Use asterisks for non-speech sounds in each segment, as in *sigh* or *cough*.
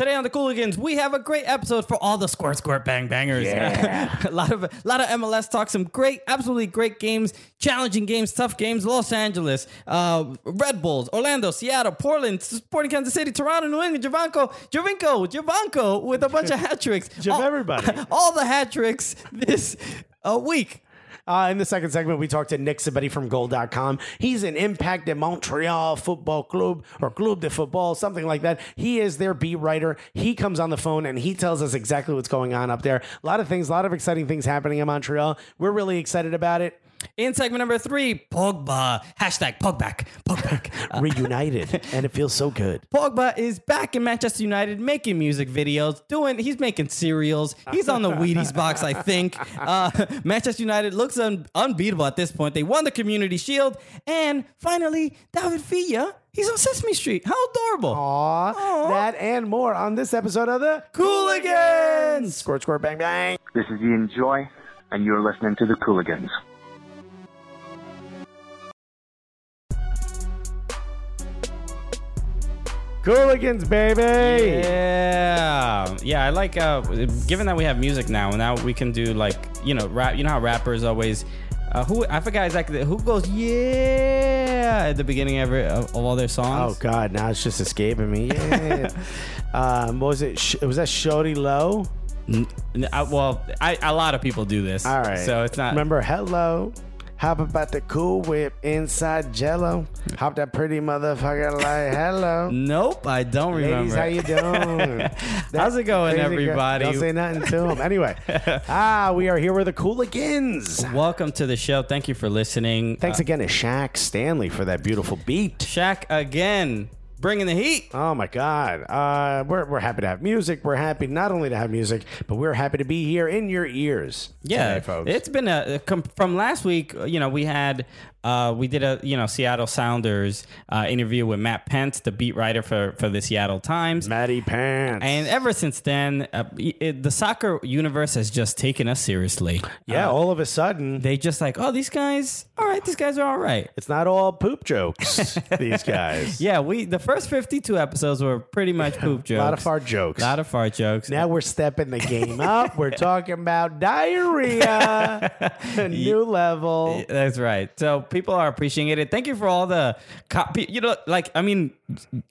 Today on the Cooligans, we have a great episode for all the squirt squirt bang bangers. Yeah. *laughs* a lot of a lot of MLS talk, some great, absolutely great games, challenging games, tough games. Los Angeles, uh, Red Bulls, Orlando, Seattle, Portland, Sporting Kansas City, Toronto, New England, Javanko, Javinko, Javanko with a bunch of *laughs* hat tricks. All- everybody. *laughs* all the hat tricks this uh, week. Uh, in the second segment, we talked to Nick Sabetti from Goal.com. He's an impact at Montreal Football Club or Club de Football, something like that. He is their beat writer. He comes on the phone and he tells us exactly what's going on up there. A lot of things, a lot of exciting things happening in Montreal. We're really excited about it. In segment number three, Pogba hashtag Pogback, Pogback. Uh, *laughs* Reunited, and it feels so good. Pogba is back in Manchester United making music videos, doing he's making cereals. He's on the Wheaties box, I think. Uh, Manchester United looks un- unbeatable at this point. They won the Community Shield, and finally, David Villa, he's on Sesame Street. How adorable! Aw, that and more on this episode of the Cooligans! Squirt, squirt, bang, bang. This is Ian Joy, and you're listening to the Cooligans. Cooligans, baby. Yeah, yeah. I like. Uh, given that we have music now, now we can do like you know rap. You know how rappers always. Uh, who I forgot exactly who goes yeah at the beginning of, every, of, of all their songs. Oh. God, now it's just escaping me. Yeah. *laughs* um, what was it? Sh- was that Shorty Low? N- I- well, I, a lot of people do this. All right. So it's not. Remember, hello. Hop about the cool whip inside Jello. Hop that pretty motherfucker like hello. Nope, I don't remember. Ladies, how you doing? *laughs* How's it going, Crazy girl- everybody? Don't say nothing to him. Anyway, *laughs* ah, we are here with the Cooligans. Welcome to the show. Thank you for listening. Thanks Uh, again to Shaq Stanley for that beautiful beat. Shaq again, bringing the heat. Oh my God. Uh, we're, we're happy to have music. We're happy not only to have music, but we're happy to be here in your ears. Yeah, today, folks. it's been a from last week. You know, we had uh, we did a you know Seattle Sounders uh, interview with Matt Pentz, the beat writer for for the Seattle Times. Matty Pants. And ever since then, uh, it, the soccer universe has just taken us seriously. yeah, Uh, all of a sudden, they just like, oh, these guys, all right, these guys are all right. it's not all poop jokes, *laughs* these guys. Yeah, we the first fifty two episodes were pretty much poop *laughs* A jokes. lot of fart jokes. A lot of fart jokes. now we're stepping the game up. *laughs* We're talking about diarrhea, new level. That's right. So people are appreciating it. Thank you for all the copy. You know, like I mean,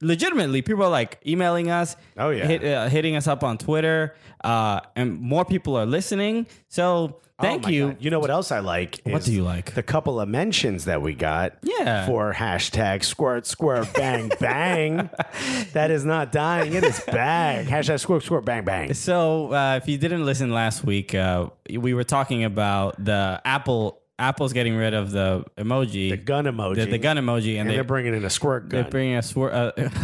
legitimately, people are like emailing us. Oh, yeah. hit, uh, hitting us up on Twitter, uh, and more people are listening. So thank Oh you. God. You know what else I like? What is do you like? The couple of mentions that we got. Yeah. For hashtag squirt squirt bang *laughs* bang. that is not dying. It is bang. *laughs* Hashtag squirt squirt bang bang. So uh, if you didn't listen last week, uh, we were talking about the Apple. Apple's getting rid of the emoji, The gun emoji. the, the gun emoji, and, And they, they're bringing in a squirt gun. they're bringing a, swir-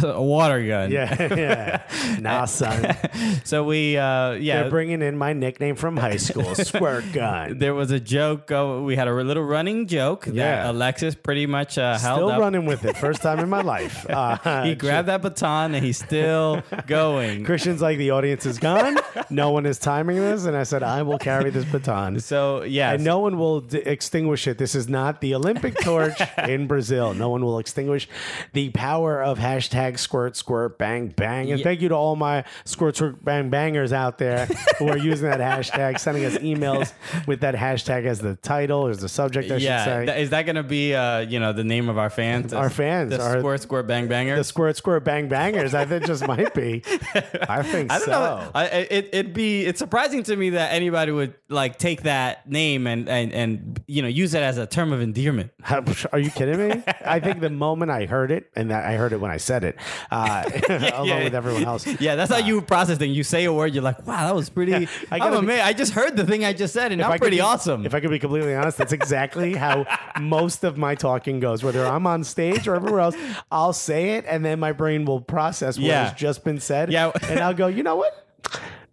uh, *laughs* a water gun. yeah, *laughs* yeah. Nah, *laughs* son. So we, uh, yeah, They're bringing in my nickname from high school, squirt gun. there was a joke. Uh, we had a little running joke that Yeah. Alexis pretty much uh, held Still up. running with it. First time in my life. Uh, He grabbed that baton and he's still going. Christian's like, the audience is gone. No one is timing this. And I said, I will carry this baton. So yeah, And no one will d- extinguish it. This is not the Olympic *laughs* torch in Brazil. No one will extinguish the power of hashtag squirt, squirt, bang, bang. And Yeah. thank you to all my squirt, squirt, bang, bangers out there who are using that hashtag, sending us emails with that hashtag as the title, as the subject, I yeah. should say. is that gonna be uh, you know the name of our fans? Our fans the are- squirt squirt bang banger. the squirt, squirt, bang, bangers. I think just might be. *laughs* I think I don't so. know. I, I- it, it'd be it's surprising to me that anybody would like take that name and and and you know use it as a term of endearment. *laughs* Are you kidding me? I think the moment I heard it, and that I heard it when I said it, uh, *laughs* along yeah. with everyone else. Yeah, that's how you process things. You say a word, you're like, wow, that was pretty. *laughs* I am amazed. I just heard the thing I just said, and I'm pretty be- awesome. If I could be completely honest, that's exactly how most of my talking goes. Whether I'm on stage or everywhere else, I'll say it, and then my brain will process what Yeah. has just been said. Yeah. and I'll go, you know what?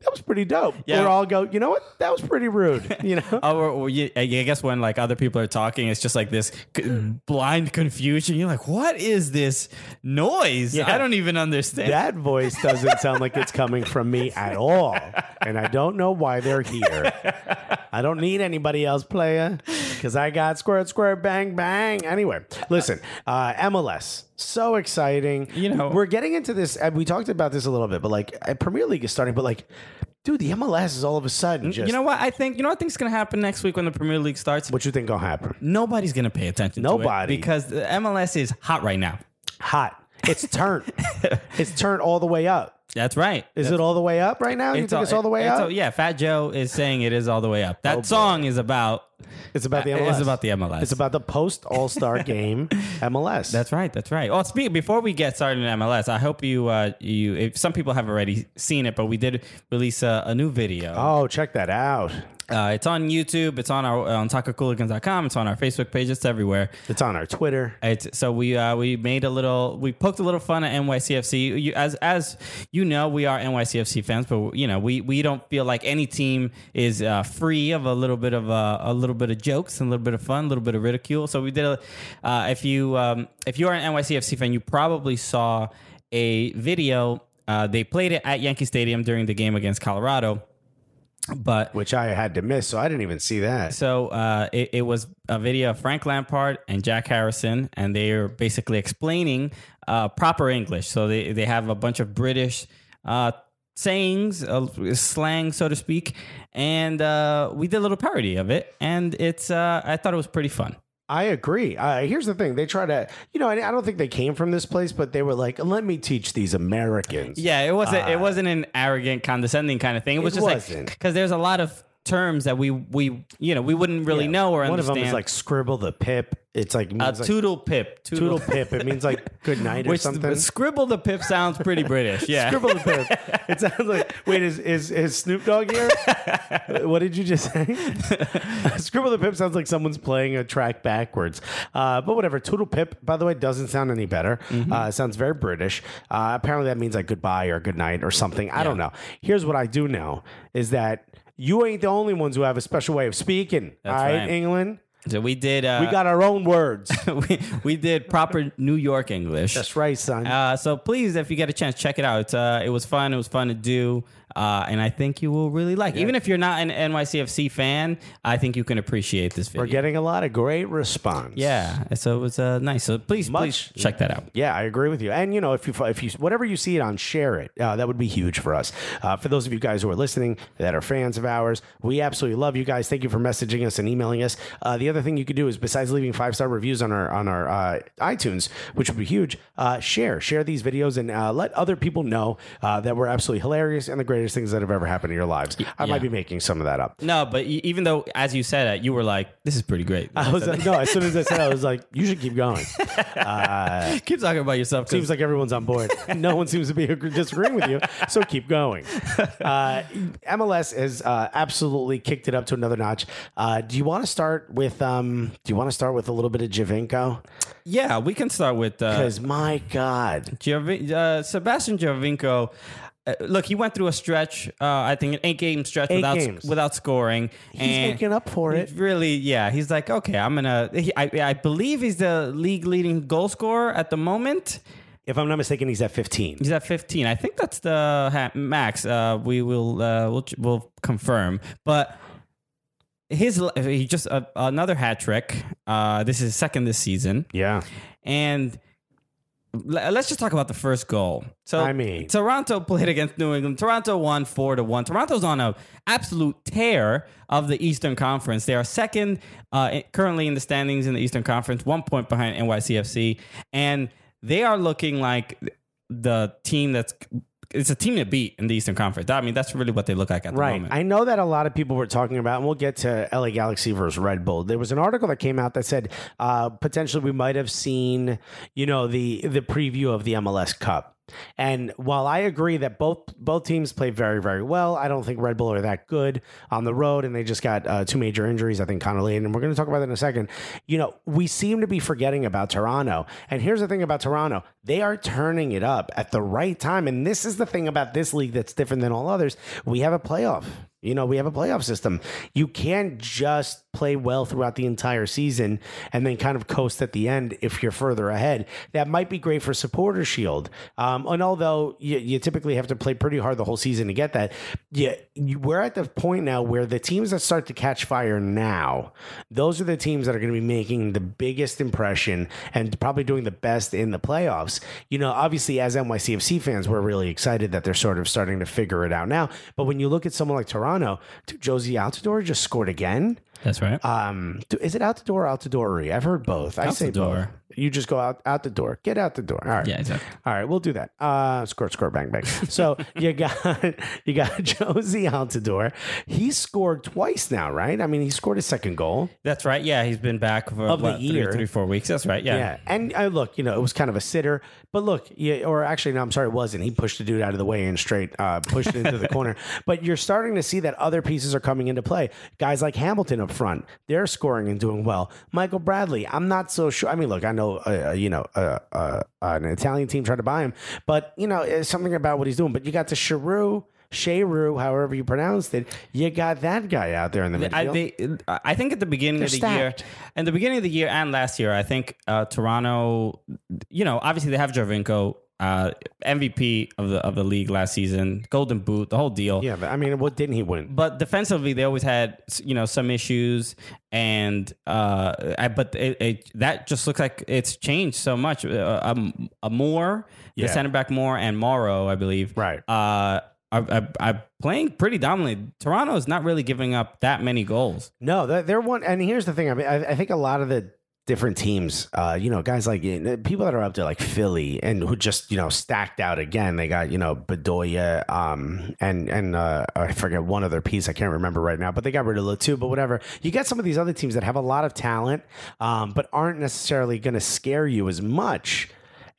That was pretty dope. Yeah. Or I'll go, you know what? That was pretty rude. *laughs* You know? Oh, or, or you, I guess when like other people are talking, it's just like this c- blind confusion. You're like, what is this noise? Yeah. I don't even understand. that voice doesn't sound like it's coming from me at all. And I don't know why they're here. I don't need anybody else, player, because I got squirt, squirt, bang, bang. Anyway, listen, uh, MLS. So exciting. You know- we're getting into this. And we talked about this a little bit, but like uh, Premier League is starting, but like, dude, the MLS is all of a sudden just. you know what? I think you know what I think is going to happen next week when the Premier League starts. what you think gonna happen? Nobody's going to pay attention. to it Nobody. because the MLS is hot right now. Hot. It's turned. *laughs* it's turned all the way up. That's right. Is it all the way up right now? You think it's all the way up? all- yeah, Fat Joe is saying it is all the way up. That Oh, song is about. It's about the MLS. It's about the MLS. It's about the post All Star *laughs* game MLS. That's right. That's right. Oh, speak before we get started in MLS. I hope you uh you if some people have already seen it, but we did release a, a new video. oh, check that out. Uh, it's on YouTube. It's on our on TacoCooligans.com. It's on our Facebook page. It's everywhere. It's on our Twitter. It's, so we uh, we made a little we poked a little fun at NYCFC. You, as as you know, we are NYCFC fans, but you know we we don't feel like any team is uh, free of a little bit of uh, a little bit of jokes and a little bit of fun, a little bit of ridicule. So we did a uh, if you um, if you are an NYCFC fan, you probably saw a video. Uh, they played it at Yankee Stadium during the game against Colorado, but which I had to miss, so I didn't even see that. so uh, it, it was a video of Frank Lampard and Jack Harrison, and they are basically explaining uh, proper English. So they, they have a bunch of British uh, sayings, uh, slang, so to speak, and uh, we did a little parody of it, and it's uh, I thought it was pretty fun. I agree. Uh, here's the thing: they try to, you know, I I don't think they came from this place, but they were like, "Let me teach these Americans." Yeah, it wasn't it wasn't an arrogant, condescending kind of thing. It was It just wasn't. like because there's a lot of terms that we we you know we wouldn't really know or One understand. of them is like scribble the pip. It's like, a means like toodle pip, toodle pip. It means like good *laughs* night or Which something. scribble the pip sounds pretty British. Yeah. Scribble the pip. It sounds like. Wait, is is, is Snoop Dogg here? *laughs* what did you just say? *laughs* Scribble the pip sounds like someone's playing a track backwards. Uh, but whatever. Toodle pip, by the way, doesn't sound any better. Uh, it sounds very British. Uh, apparently, that means like goodbye or good night or something. I don't know. Here's what I do know is that you ain't the only ones who have a special way of speaking. That's all right, right. England. So we did. Uh, We got our own words. *laughs* we, we did proper New York English. That's right, son. Uh, so please, if you get a chance, check it out. Uh, it was fun. It was fun to do, uh, and I think you will really like. it. Even if you're not an NYCFC fan, I think you can appreciate this video. We're getting a lot of great response. yeah. So it was uh, nice. So please, Much- please check that out. Yeah, I agree with you. And you know, if you if you whatever you see it on, share it. Uh, that would be huge for us. Uh, for those of you guys who are listening that are fans of ours, we absolutely love you guys. Thank you for messaging us and emailing us. Uh, the other thing you could do is besides leaving five star reviews on our on our uh, iTunes, which would be huge, uh, share share these videos and uh, let other people know uh, that we're absolutely hilarious and the greatest things that have ever happened in your lives. I might be making some of that up. No, but even though, as you said it, you were like, "This is pretty great." *laughs* I was like, no, as soon as I said, it, I was like, you should keep going. *laughs* Keep talking about yourself. 'cause- Seems like everyone's on board. no one seems to be agree- disagreeing with you. So keep going. *laughs* Uh, MLS has uh, absolutely kicked it up to another notch. Uh, do you want to start with? Um, do you want to start with a little bit of Javinko? yeah, we can start with uh, Because my God, Giovi- uh, Sebastian Giovinco. Uh, look, he went through a stretch. Uh, I think an eight-game stretch Eight without games. without scoring. he's making up for it. Really, yeah. He's like, okay, I'm gonna. He, I, I believe he's the league leading goal scorer at the moment. If I'm not mistaken, he's at 15. He's at 15. I think that's the ha- max. Uh, we will uh, we'll we'll confirm, but. His he just uh, another hat trick. Uh, this is second this season. Yeah, And let's just talk about the first goal. So I mean- Toronto played against New England. Toronto won four to one. Toronto's on an absolute tear of the Eastern Conference. They are second uh, currently in the standings in the Eastern Conference, one point behind NYCFC, and they are looking like the team that's. It's a team to beat in the Eastern Conference. I mean, that's really what they look like at the Right. moment. I know that a lot of people were talking about, and we'll get to LA Galaxy versus Red Bull. There was an article that came out that said uh, potentially we might have seen, you know, the the preview of the MLS Cup. And while I agree that both both teams play very very well, I don't think Red Bull are that good on the road, and they just got uh, two major injuries. I think Connor Lade, and we're going to talk about that in a second. You know, we seem to be forgetting about Toronto. And here's the thing about Toronto: they are turning it up at the right time. And this is the thing about this league that's different than all others. We have a playoff. You know, we have a playoff system. You can't just play well throughout the entire season and then kind of coast at the end if you're further ahead. That might be great for supporter shield. Um, and although you, you typically have to play pretty hard the whole season to get that, yeah, we're at the point now where the teams that start to catch fire now, those are the teams that are going to be making the biggest impression and probably doing the best in the playoffs. You know, obviously as NYCFC fans, we're really excited that they're sort of starting to figure it out now. But when you look at someone like Toronto, dude, Jozy Altidore just scored again. That's right. Um, is it the or? I've heard both. I say both. You just go out out the door. Get out the door. All right. Yeah, exactly. All right, we'll do that. Uh, score, score, bang, bang. *laughs* So you got *laughs* you got *laughs* Jozy Altidore. He scored twice now, right? I mean, he scored his second goal. That's right. Yeah, he's been back for Of what, three- year. three, four weeks. That's right. Yeah. Yeah, and uh, look, you know, it was kind of a sitter, but look, yeah, or actually, no, I'm sorry, it wasn't. He pushed the dude out of the way and straight uh, pushed it into the corner. But you're starting to see that other pieces are coming into play. Guys like Hamilton up front, they're scoring and doing well. Michael Bradley, I'm not so sure. I mean, look, I know, uh, uh, you know, uh, uh, an Italian team tried to buy him, but you know, it's something about what he's doing. But you got the Sharu. Sheru, however you pronounced it, you got that guy out there in the midfield. I, they, I think at the beginning They're of the stacked. year, and the beginning of the year and last year, I think uh, Toronto, you know, obviously they have Giovinco, uh, MVP of the of the league last season, Golden Boot, the whole deal. yeah, but I mean, what didn't he win? But defensively, they always had you know some issues, and uh, I, but it, it, that just looks like it's changed so much. Uh, um, a Moor, Yeah. the center back Moor, and Morrow, I believe, Right. uh, are, are, are playing pretty dominantly. Toronto is not really giving up that many goals. No, they're, they're one. And here's the thing. I mean, I, I think a lot of the different teams, uh, you know, guys like people that are up there, like Philly, and who just you know stacked out again. They got you know Bedoya, um, and and uh, I forget one other piece. I can't remember right now, but they got rid of Le Toux. But whatever. You get some of these other teams that have a lot of talent, um, but aren't necessarily going to scare you as much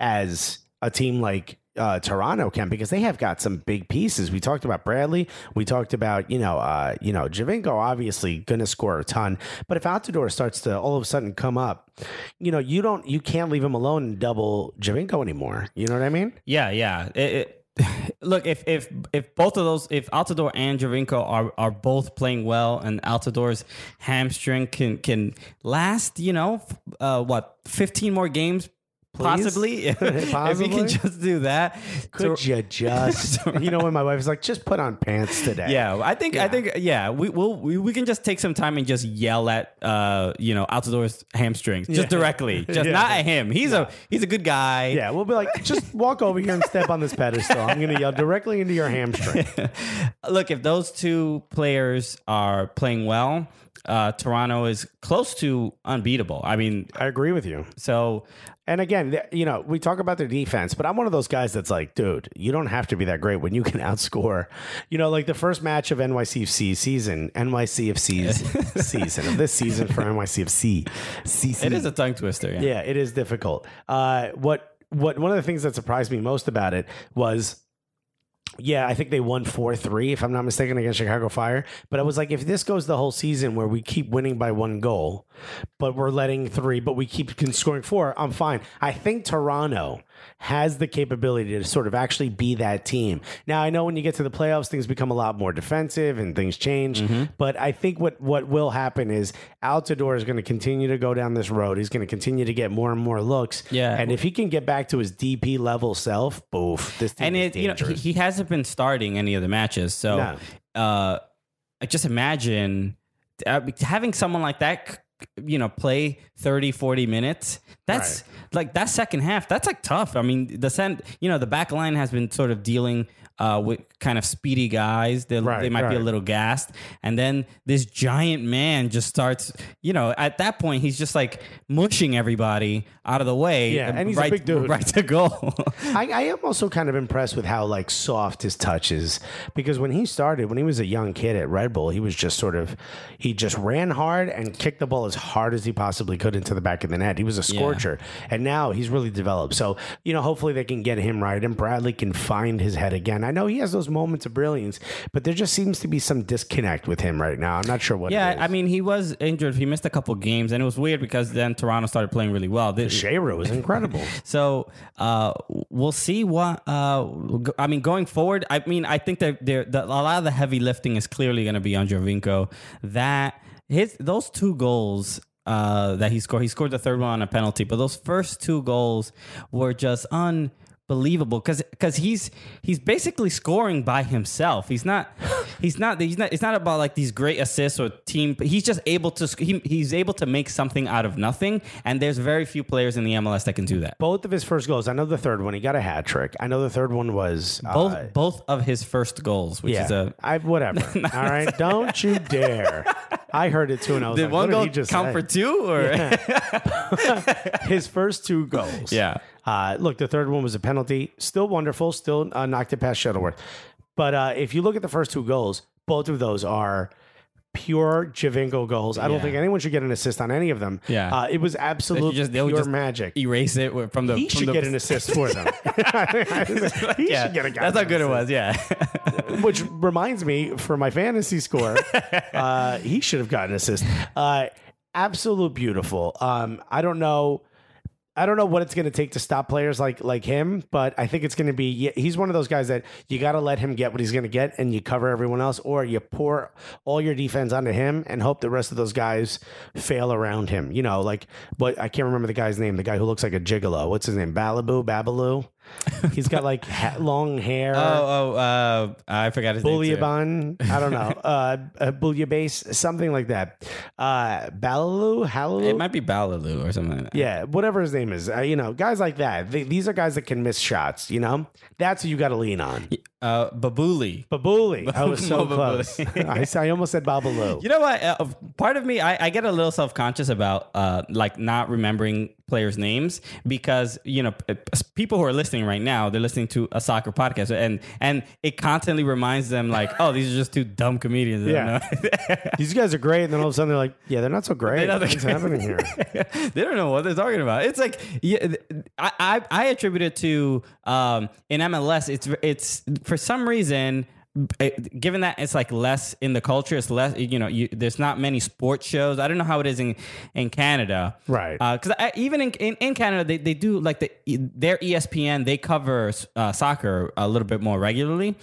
as a team like uh, Toronto can because they have got some big pieces. We talked about Bradley. We talked about you know uh, you know Javinko obviously going to score a ton, but if Altidore starts to all of a sudden come up, you know you don't you can't leave him alone and double Javinko anymore. You know what I mean? Yeah, yeah. It, it, *laughs* look, if if if both of those, if Altidore and Javinko are are both playing well, and Altidore's hamstring can can last, you know, uh, what fifteen more games. Possibly, *laughs* if you Possibly? can just do that. Could So- you just *laughs* you know when my wife is like just put on pants today? Yeah, I think I think yeah, we will we, we can just take some time and just yell at uh you know outdoors hamstrings just directly, *laughs* just Yeah. not at him. He's a he's a good guy. Yeah, we'll be like, just walk over here and step on this pedestal. I'm going to yell directly into your hamstring. Look, if those two players are playing well, uh, Toronto is close to unbeatable. I mean, I agree with you. so And again, you know, we talk about their defense, but I'm one of those guys that's like, dude, you don't have to be that great when you can *laughs* outscore. You know, like the first match of NYCFC season, NYCFC's *laughs* season of this season for *laughs* NYCFC. CC. it is a tongue twister. Yeah. Yeah, it is difficult. Uh, what what one of the things that surprised me most about it was. Yeah, I think they won 4 3, if I'm not mistaken, against Chicago Fire. But I was like, if this goes the whole season where we keep winning by one goal, but we're letting three, but we keep scoring four, I'm fine. I think Toronto has the capability to sort of actually be that team. Now, I know when you get to the playoffs, things become a lot more defensive and things change. But I think what, what will happen is Altidore is going to continue to go down this road. He's going to continue to get more and more looks. Yeah. And if he can get back to his DP level self, boof, this team and it you know he, he hasn't been starting any of the matches, so No. uh, I just imagine uh, having someone like that. You know, play 30, 40 minutes. That's like that second half. That's like tough. I mean, the cent, you know, the back line has been sort of dealing uh, with kind of speedy guys. They Right, they might be a little gassed, and then this giant man just starts. You know, at that point, he's just like mushing everybody out of the way. Yeah, and he's a right, big dude. right to goal. *laughs* I, I am also kind of impressed with how like soft his touch is because when he started, when he was a young kid at Red Bull, he was just sort of he just ran hard and kicked the ball as hard as he possibly could into the back of the net. He was a scorcher, and now he's really developed. So you know, hopefully they can get him right, and Bradley can find his head again. I know he has those moments of brilliance, but there just seems to be some disconnect with him right now. I'm not sure what. yeah, is. I mean, he was injured. He missed a couple games, and it was weird because then Toronto started playing really well. They- Shayra was incredible. *laughs* So uh, we'll see what. Uh, I mean, going forward, I mean, I think that there, the, a lot of the heavy lifting is clearly going to be on Giovinco. That his those two goals. Uh, that he scored. He scored the third one on a penalty, but those first two goals were just unbelievable because because he's he's basically scoring by himself. He's not *laughs* he's not he's not. It's not about like these great assists or team. He's just able to he, he's able to make something out of nothing. And there's very few players in the MLS that can do that. Both of his first goals. I know the third one. He got a hat trick. I know the third one was uh, both both of his first goals, which is a I whatever. *laughs* All right, *laughs* don't you dare. I heard it too, and I was did like, one goal just count say? for two or His first two goals. Yeah. Uh, look, the third one was a penalty. Still wonderful. Still uh, knocked it past Shuttleworth. But uh, if you look at the first two goals, both of those are pure Javinko goals. I don't Yeah. think anyone should get an assist on any of them. Yeah. Uh, it was absolute just- pure just magic. erase it from the He from should the, get an assist for them. *laughs* *laughs* he yeah, should get a guy that's how good it was. Yeah, Which reminds me, for my fantasy score, *laughs* uh, he should have gotten an assist. Uh, absolute beautiful. Um, I don't know. I don't know what it's going to take to stop players like like him, but I think it's going to be he's one of those guys that you got to let him get what he's going to get, and you cover everyone else, or you pour all your defense onto him and hope the rest of those guys fail around him. You know, like but I can't remember the guy's name. The guy who looks like a gigolo. What's his name? Balaboo, Babaloo. He's got like ha- long hair. Oh, oh, uh, I forgot his name. too. Bouillaban, I don't know, uh, bouillabaisse, something like that. Uh, Balaloo, Hallelujah. It might be Balaloo or something like that. yeah, whatever his name is. Uh, you know, guys like that. They, these are guys that can miss shots. You know, that's who you got to lean on. Uh, Babuli. Babuli. *laughs* I was so close. *laughs* I, I, almost said Babaloo. You know what? Uh, part of me, I, I get a little self conscious about uh, like not remembering players' names because you know people who are listening right now they're listening to a soccer podcast and and it constantly reminds them like oh these are just two dumb comedians. Yeah. *laughs* These guys are great, and then all of a sudden they're like, "Yeah, they're not so great. not What's happening here?" they don't know what they're talking about. It's like yeah, I I, I attribute it to um, in MLS. It's it's for some reason. Given that it's like less in the culture, it's less. You know, you, there's not many sports shows. I don't know how it is in in Canada, Right. Because even in, in in Canada, they, they do like the their ESPN. They cover uh, soccer a little bit more regularly,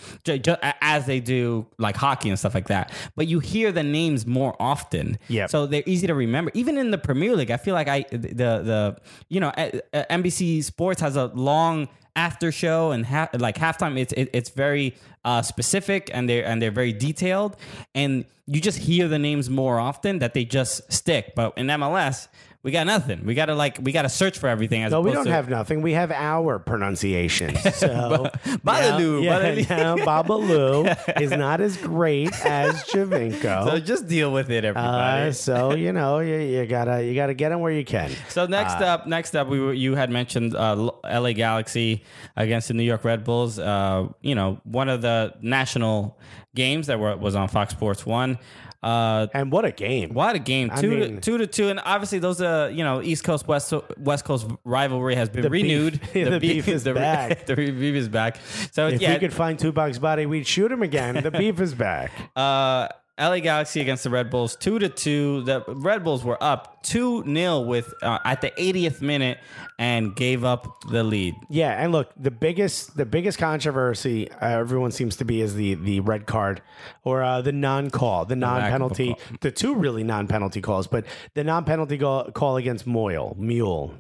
as they do like hockey and stuff like that. But you hear the names more often. Yep. So they're easy to remember. Even in the Premier League, I feel like I the the you know uh, uh, NBC Sports has a long after show and ha- like halftime. It's it, it's very uh, specific and they're and they're very detailed, and you just hear the names more often that they just stick. But in MLS. We got nothing. We gotta like we gotta search for everything. As No, we don't to, have nothing. We have our pronunciation. *laughs* So Balaloo, yeah, yeah, Babaloo *laughs* is not as great as Javinko. So just deal with it, everybody. Uh, so you know you, you gotta you gotta get them where you can. So next up, next up, we were, you had mentioned uh, LA Galaxy against the New York Red Bulls. Uh, you know, one of the national games that were, was on Fox Sports One. Uh, And what a game! what a game! I Two mean- to two to two, and obviously those uh you know East Coast West West Coast rivalry has been The beef- renewed. *laughs* the beef is the, back. *laughs* The beef is back. So If yeah, we could find Tupac's body, we'd shoot him again. The beef is back. *laughs* uh, LA Galaxy against the Red Bulls, two to two. The Red Bulls were up two 0 with uh, at the 80th minute and gave up the lead. Yeah, and look, the biggest the biggest controversy uh, everyone seems to be is the the red card or uh, the non call, the non penalty, the two really non penalty calls, but the non penalty call, call against Moyle Mule.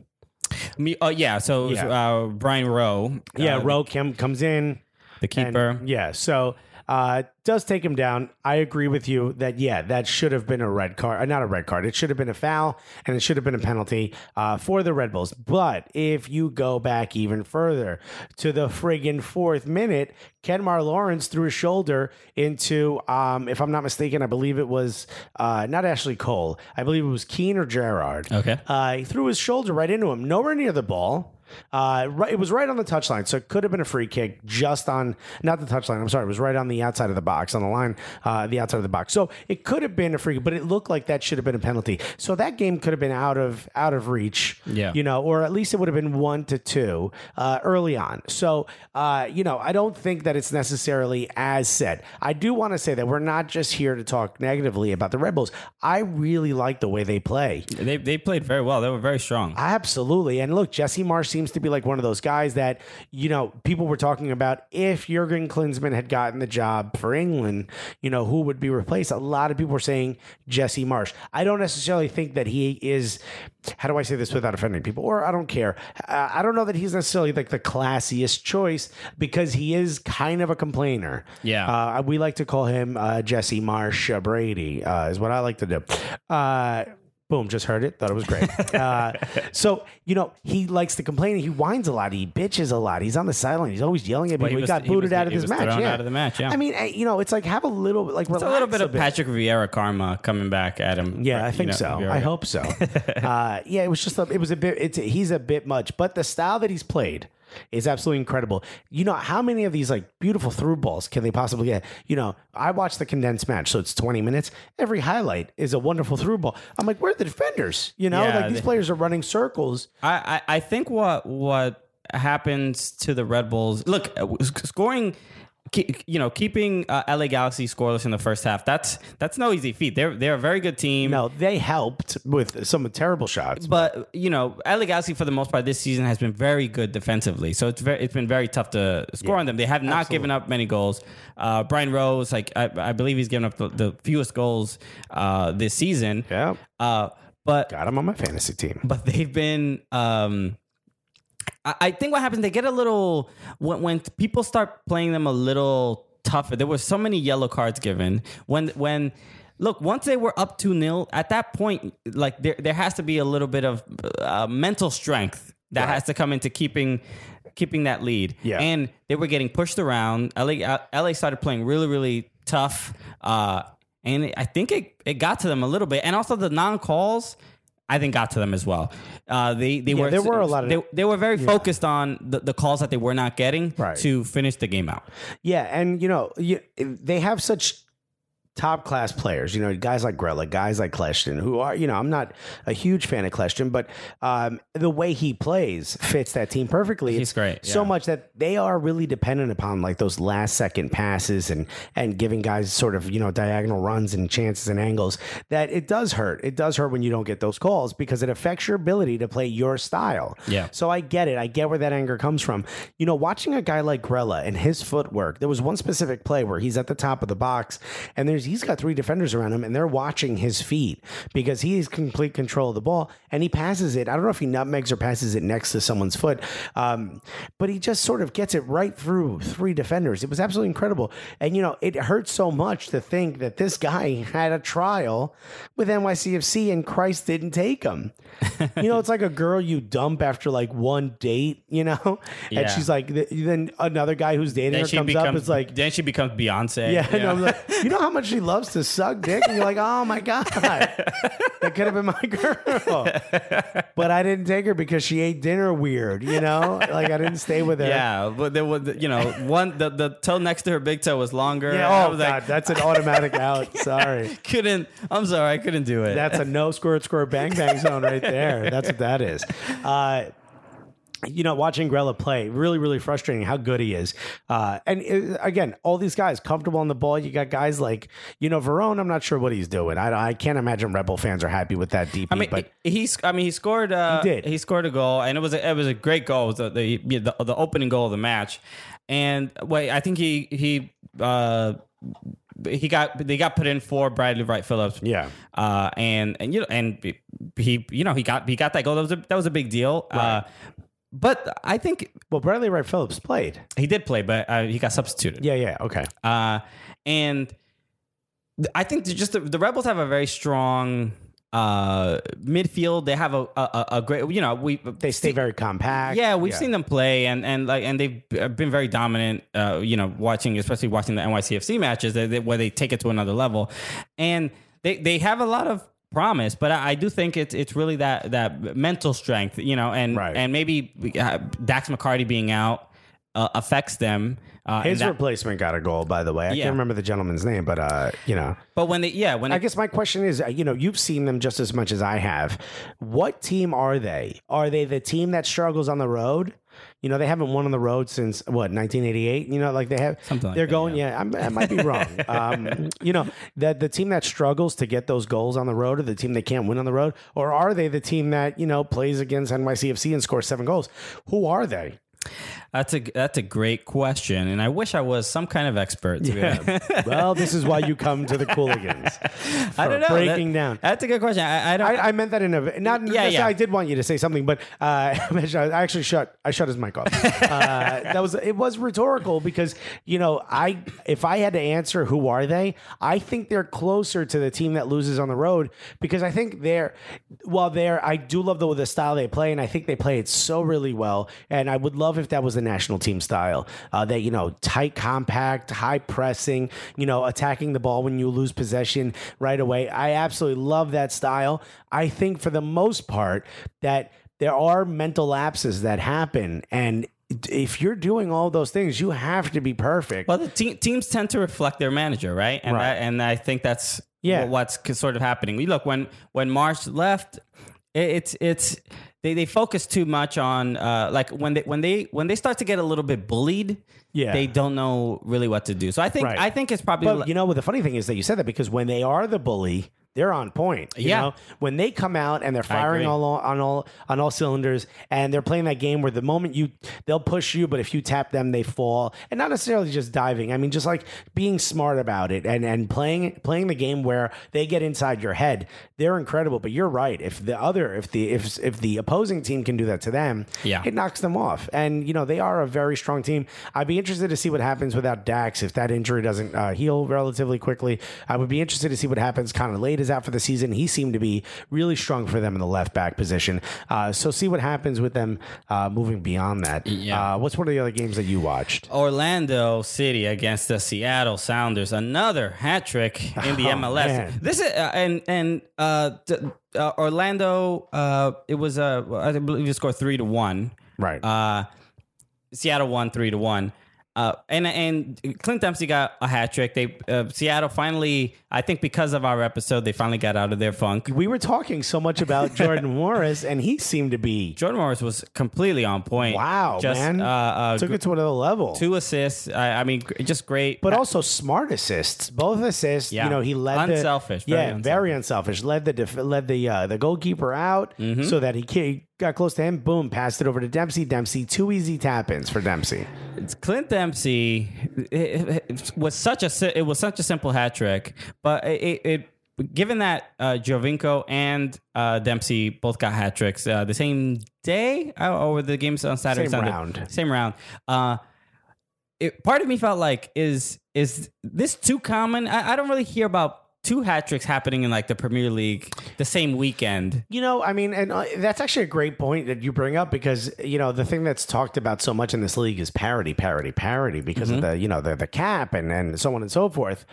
Me, uh, yeah. So Yeah. Uh, Brian Rowe, Yeah, uh, Rowe Kim comes in. the and- keeper. yeah, so Uh, does take him down. I agree with you that yeah, that should have been a red card, uh, not a red card. It should have been a foul, and it should have been a penalty uh, for the Red Bulls. But if you go back even further to the friggin' fourth minute, Kemar Lawrence threw his shoulder into, um, if I'm not mistaken, I believe it was uh, not Ashley Cole. I believe it was Keane or Gerrard. Okay. Uh, he threw his shoulder right into him, nowhere near the ball. Uh, right, it was right on the touchline, so it could have been a free kick just on not the touchline. I'm sorry, it was right on the outside of the box, on the line, uh, the outside of the box. So it could have been a free, kick, but it looked like that should have been a penalty. So that game could have been out of out of reach. Yeah. you know, or at least it would have been one to two uh, early on. So uh, you know, I don't think that it's necessarily as said. I do want to say that we're not just here to talk negatively about the Red Bulls. I really like the way they play. They they played very well. They were very strong. Absolutely. And look, Jesse Marsch seems to be like one of those guys that, you know, people were talking about if Jurgen Klinsmann had gotten the job for England, you know, who would be replaced? A lot of people were saying Jesse Marsch. I don't necessarily think that he is, how do I say this without offending people? Or I don't care. Uh, I don't know that he's necessarily like the classiest choice because he is kind of a complainer. Yeah. Uh, we like to call him uh, Jesse Marsch uh, Brady, uh, is what I like to do. Boom, just heard it. Thought it was great. Uh, *laughs* so, you know, he likes to complain. He whines a lot. He bitches a lot. He's on the sideline. He's always yelling at Well, people. he He, was- got he booted was- out of he his match. yeah. out of the match, yeah. I mean, eh, you know, it's like have a little, like, It's a little bit of Patrick Vieira karma coming back at him. Yeah, I You think know, so. Vieira. I hope so. *laughs* uh, yeah, it was just a, it was a bit. It's he's a bit much, but the style that he's played is absolutely incredible. You know how many of these like beautiful through balls can they possibly get? You know, I watched the condensed match, so it's twenty minutes. Every highlight is a wonderful through ball. I'm like, where are the defenders? You know, Yeah, like these they- players are running circles. I, I I think what what happens to the Red Bulls. Look, uh, scoring. Ke- You know, keeping uh, LA Galaxy scoreless in the first half. That's that's no easy feat. They're they're a very good team. No, they helped with some terrible shots. But you know, LA Galaxy for the most part this season has been very good defensively. So it's very it's been very tough to score on them. They have not given up many goals. Uh, Brian Rose, like I, I believe he's given up the, the fewest goals uh, this season. Yeah. Uh, but Got him on my fantasy team. but they've been um I, I think what happens they get a little when when people start playing them a little tougher there were so many yellow cards given. When when look once they were up 2 nil at that point like there there has to be a little bit of uh, mental strength that has to come into keeping keeping that lead. Yeah. and they were getting pushed around. LA, LA started playing really really tough uh and I think it, it got to them a little bit. And also the non-calls I think got to them as well. Uh, they they Yeah, were there were a lot of- they, they were very focused on the, the calls that they were not getting Right. to finish the game out. Yeah, and you know, you, they have such top class players. You know, guys like Grella, guys like Kljestan, who are you know, I'm not a huge fan of Kljestan, but um, the way he plays fits that team perfectly. He's It's great, So yeah. much that they are really dependent upon like those last second passes and and giving guys sort of you know diagonal runs and chances and angles. That it does hurt. It does hurt when you don't get those calls because it affects your ability to play your style. Yeah. So I get it. I get where that anger comes from. You know, watching a guy like Grella and his footwork, there was one specific play where he's at the top of the box and there's he's got three defenders around him and they're watching his feet because he has complete control of the ball and he passes it. I don't know if he nutmegs or passes it next to someone's foot, um, but he just sort of gets it right through three defenders. It was absolutely incredible. And, you know, it hurts so much to think that this guy had a trial with NYCFC and Christ didn't take him. You know, it's like a girl you dump after like one date, you know? Yeah. And she's like, then another guy who's dating Then her comes up, it's like, then she becomes Beyonce. yeah, I'm like, you know how much she loves to suck dick? And you're like, oh my God, *laughs* that could have been my girl. But I didn't take her because she ate dinner weird, you know? Like I didn't stay with her. Yeah, but there was you know one the, the toe next to her big toe was longer. Yeah, oh, God, like, that's an automatic out. *laughs* Sorry. couldn't. I'm sorry, I couldn't do it. That's a no squirt squirt bang bang zone right there. That's what that is. Uh, you know, watching Grella play, really, really frustrating how good he is. Uh, and uh, again, all these guys comfortable on the ball. You got guys like, you know, Verón. I'm not sure what he's doing. I, I can't imagine Rebel fans are happy with that DP. I mean, but he's. I mean, he scored. Uh, He did. He scored a goal, and it was a, it was a great goal. It was the the, the the opening goal of the match, and wait, I think he he uh he got they got put in for Bradley Wright Phillips. Yeah. Uh, and and you know and he you know he got he got that goal. That was a that was a big deal. Uh, but I think Well, Bradley Wright Phillips played. he did play, but uh, he got substituted. Yeah, yeah, okay. Uh, and I think just the, the Rebels have a very strong uh, midfield. They have a, a, a great, you know, we They stay very compact. yeah, we've seen them play, and and like and they've been very dominant. Uh, you know, watching especially watching the NYCFC matches they, they- where they take it to another level, and they they have a lot of promise. But I, I do think it's it's really that that mental strength, you know, and Right. and maybe uh, Dax McCarty being out uh, affects them. Uh, His that- replacement got a goal, by the way. I Yeah. can't remember the gentleman's name, but uh, you know, but when they yeah when I it, guess my question is, uh, you know, you've seen them just as much as I have. What team are they? Are they the team that struggles on the road? You know, they haven't won on the road since what 1988. You know, like they have. Something like they're that, going. Yeah, I'm, I might be wrong. *laughs* um, you know, that the team that struggles to get those goals on the road, or the team that can't win on the road, or are they the team that you know plays against NYCFC and scores seven goals? Who are they? That's a that's a great question, and I wish I was some kind of expert. To be *laughs* well, this is why you come to the *laughs* Cooligans. I don't know. breaking That- down. That's a good question. I, I don't. I, I meant that in a not. Yeah, Yeah, yeah. I did want you to say something, but uh, *laughs* I actually shut. I shut his mic off. Uh, that was it. Was rhetorical because you know I if I had to answer who are they, I think they're closer to the team that loses on the road because I think they're while they're I do love the the style they play and I think they play it so really well and I would love if that was the national team style uh, that you know tight, compact, high pressing, you know attacking the ball when you lose possession right away. I absolutely love that style. I think for the most part that there are mental lapses that happen and if you're doing all those things, you have to be perfect. Well, the te- teams tend to reflect their manager, right? And Right. That, and I think that's Yeah. what's sort of happening. We look when when Marsch left, it's it's they, they focus too much on uh, like when they when they when they start to get a little bit bullied. Yeah. they don't know really what to do. So I think Right. I think it's probably But you know what the funny thing is that you said that because when they are the bully, they're on point. you Yeah. know? when they come out and they're firing all on all on all cylinders, and they're playing that game where the moment you they'll push you, but if you tap them, they fall, and not necessarily just diving. I mean, just like being smart about it and and playing playing the game where they get inside your head. They're incredible. But you're right. If the other if the if if the opposing team can do that to them, Yeah. it knocks them off. And you know they are a very strong team. I'd be interested to see what happens without Dax if that injury doesn't uh, heal relatively quickly. I would be interested to see what happens. kind of Lade is out for the season. He seemed to be really strong for them in the left back position. Uh, so see what happens with them uh, moving beyond that. Yeah. Uh, what's one of the other games that you watched? Orlando City against the Seattle Sounders, another hat trick in the Oh, MLS. man. This is uh, and and uh, th- uh, Orlando. Uh, it was uh, I believe you scored three to one. Right. Uh, Seattle won three to one. Uh, and and Clint Dempsey got a hat trick. They uh, Seattle finally, I think, because of our episode, they finally got out of their funk. we were talking so much about *laughs* Jordan Morris, and he seemed to be Jordan Morris was completely on point. wow, just, man. Uh, uh, Took it to another level. two assists. I, I mean, just great. but also smart assists. Both assists. Yeah. You know, he led Unselfish, The, very yeah, unselfish. very unselfish. Led the def- led the uh, the goalkeeper out Mm-hmm. so that he ca- got close to him. Boom, passed it over to Dempsey. Dempsey, two easy tap ins for Dempsey. It's Clint Dempsey it, it was such a it was such a simple hat trick, but it, given that uh, Giovinco and uh, Dempsey both got hat tricks uh, the same day uh, or the games on Saturday Same Sunday round. same round. Uh, it, part of me felt like is is this too common? I, I don't really hear about two hat tricks happening in like the Premier League the same weekend. You know, I mean, and uh, that's actually a great point that you bring up because you know the thing that's talked about so much in this league is parity, parity, parity because Mm-hmm. of the you know the the cap and and so on and so forth.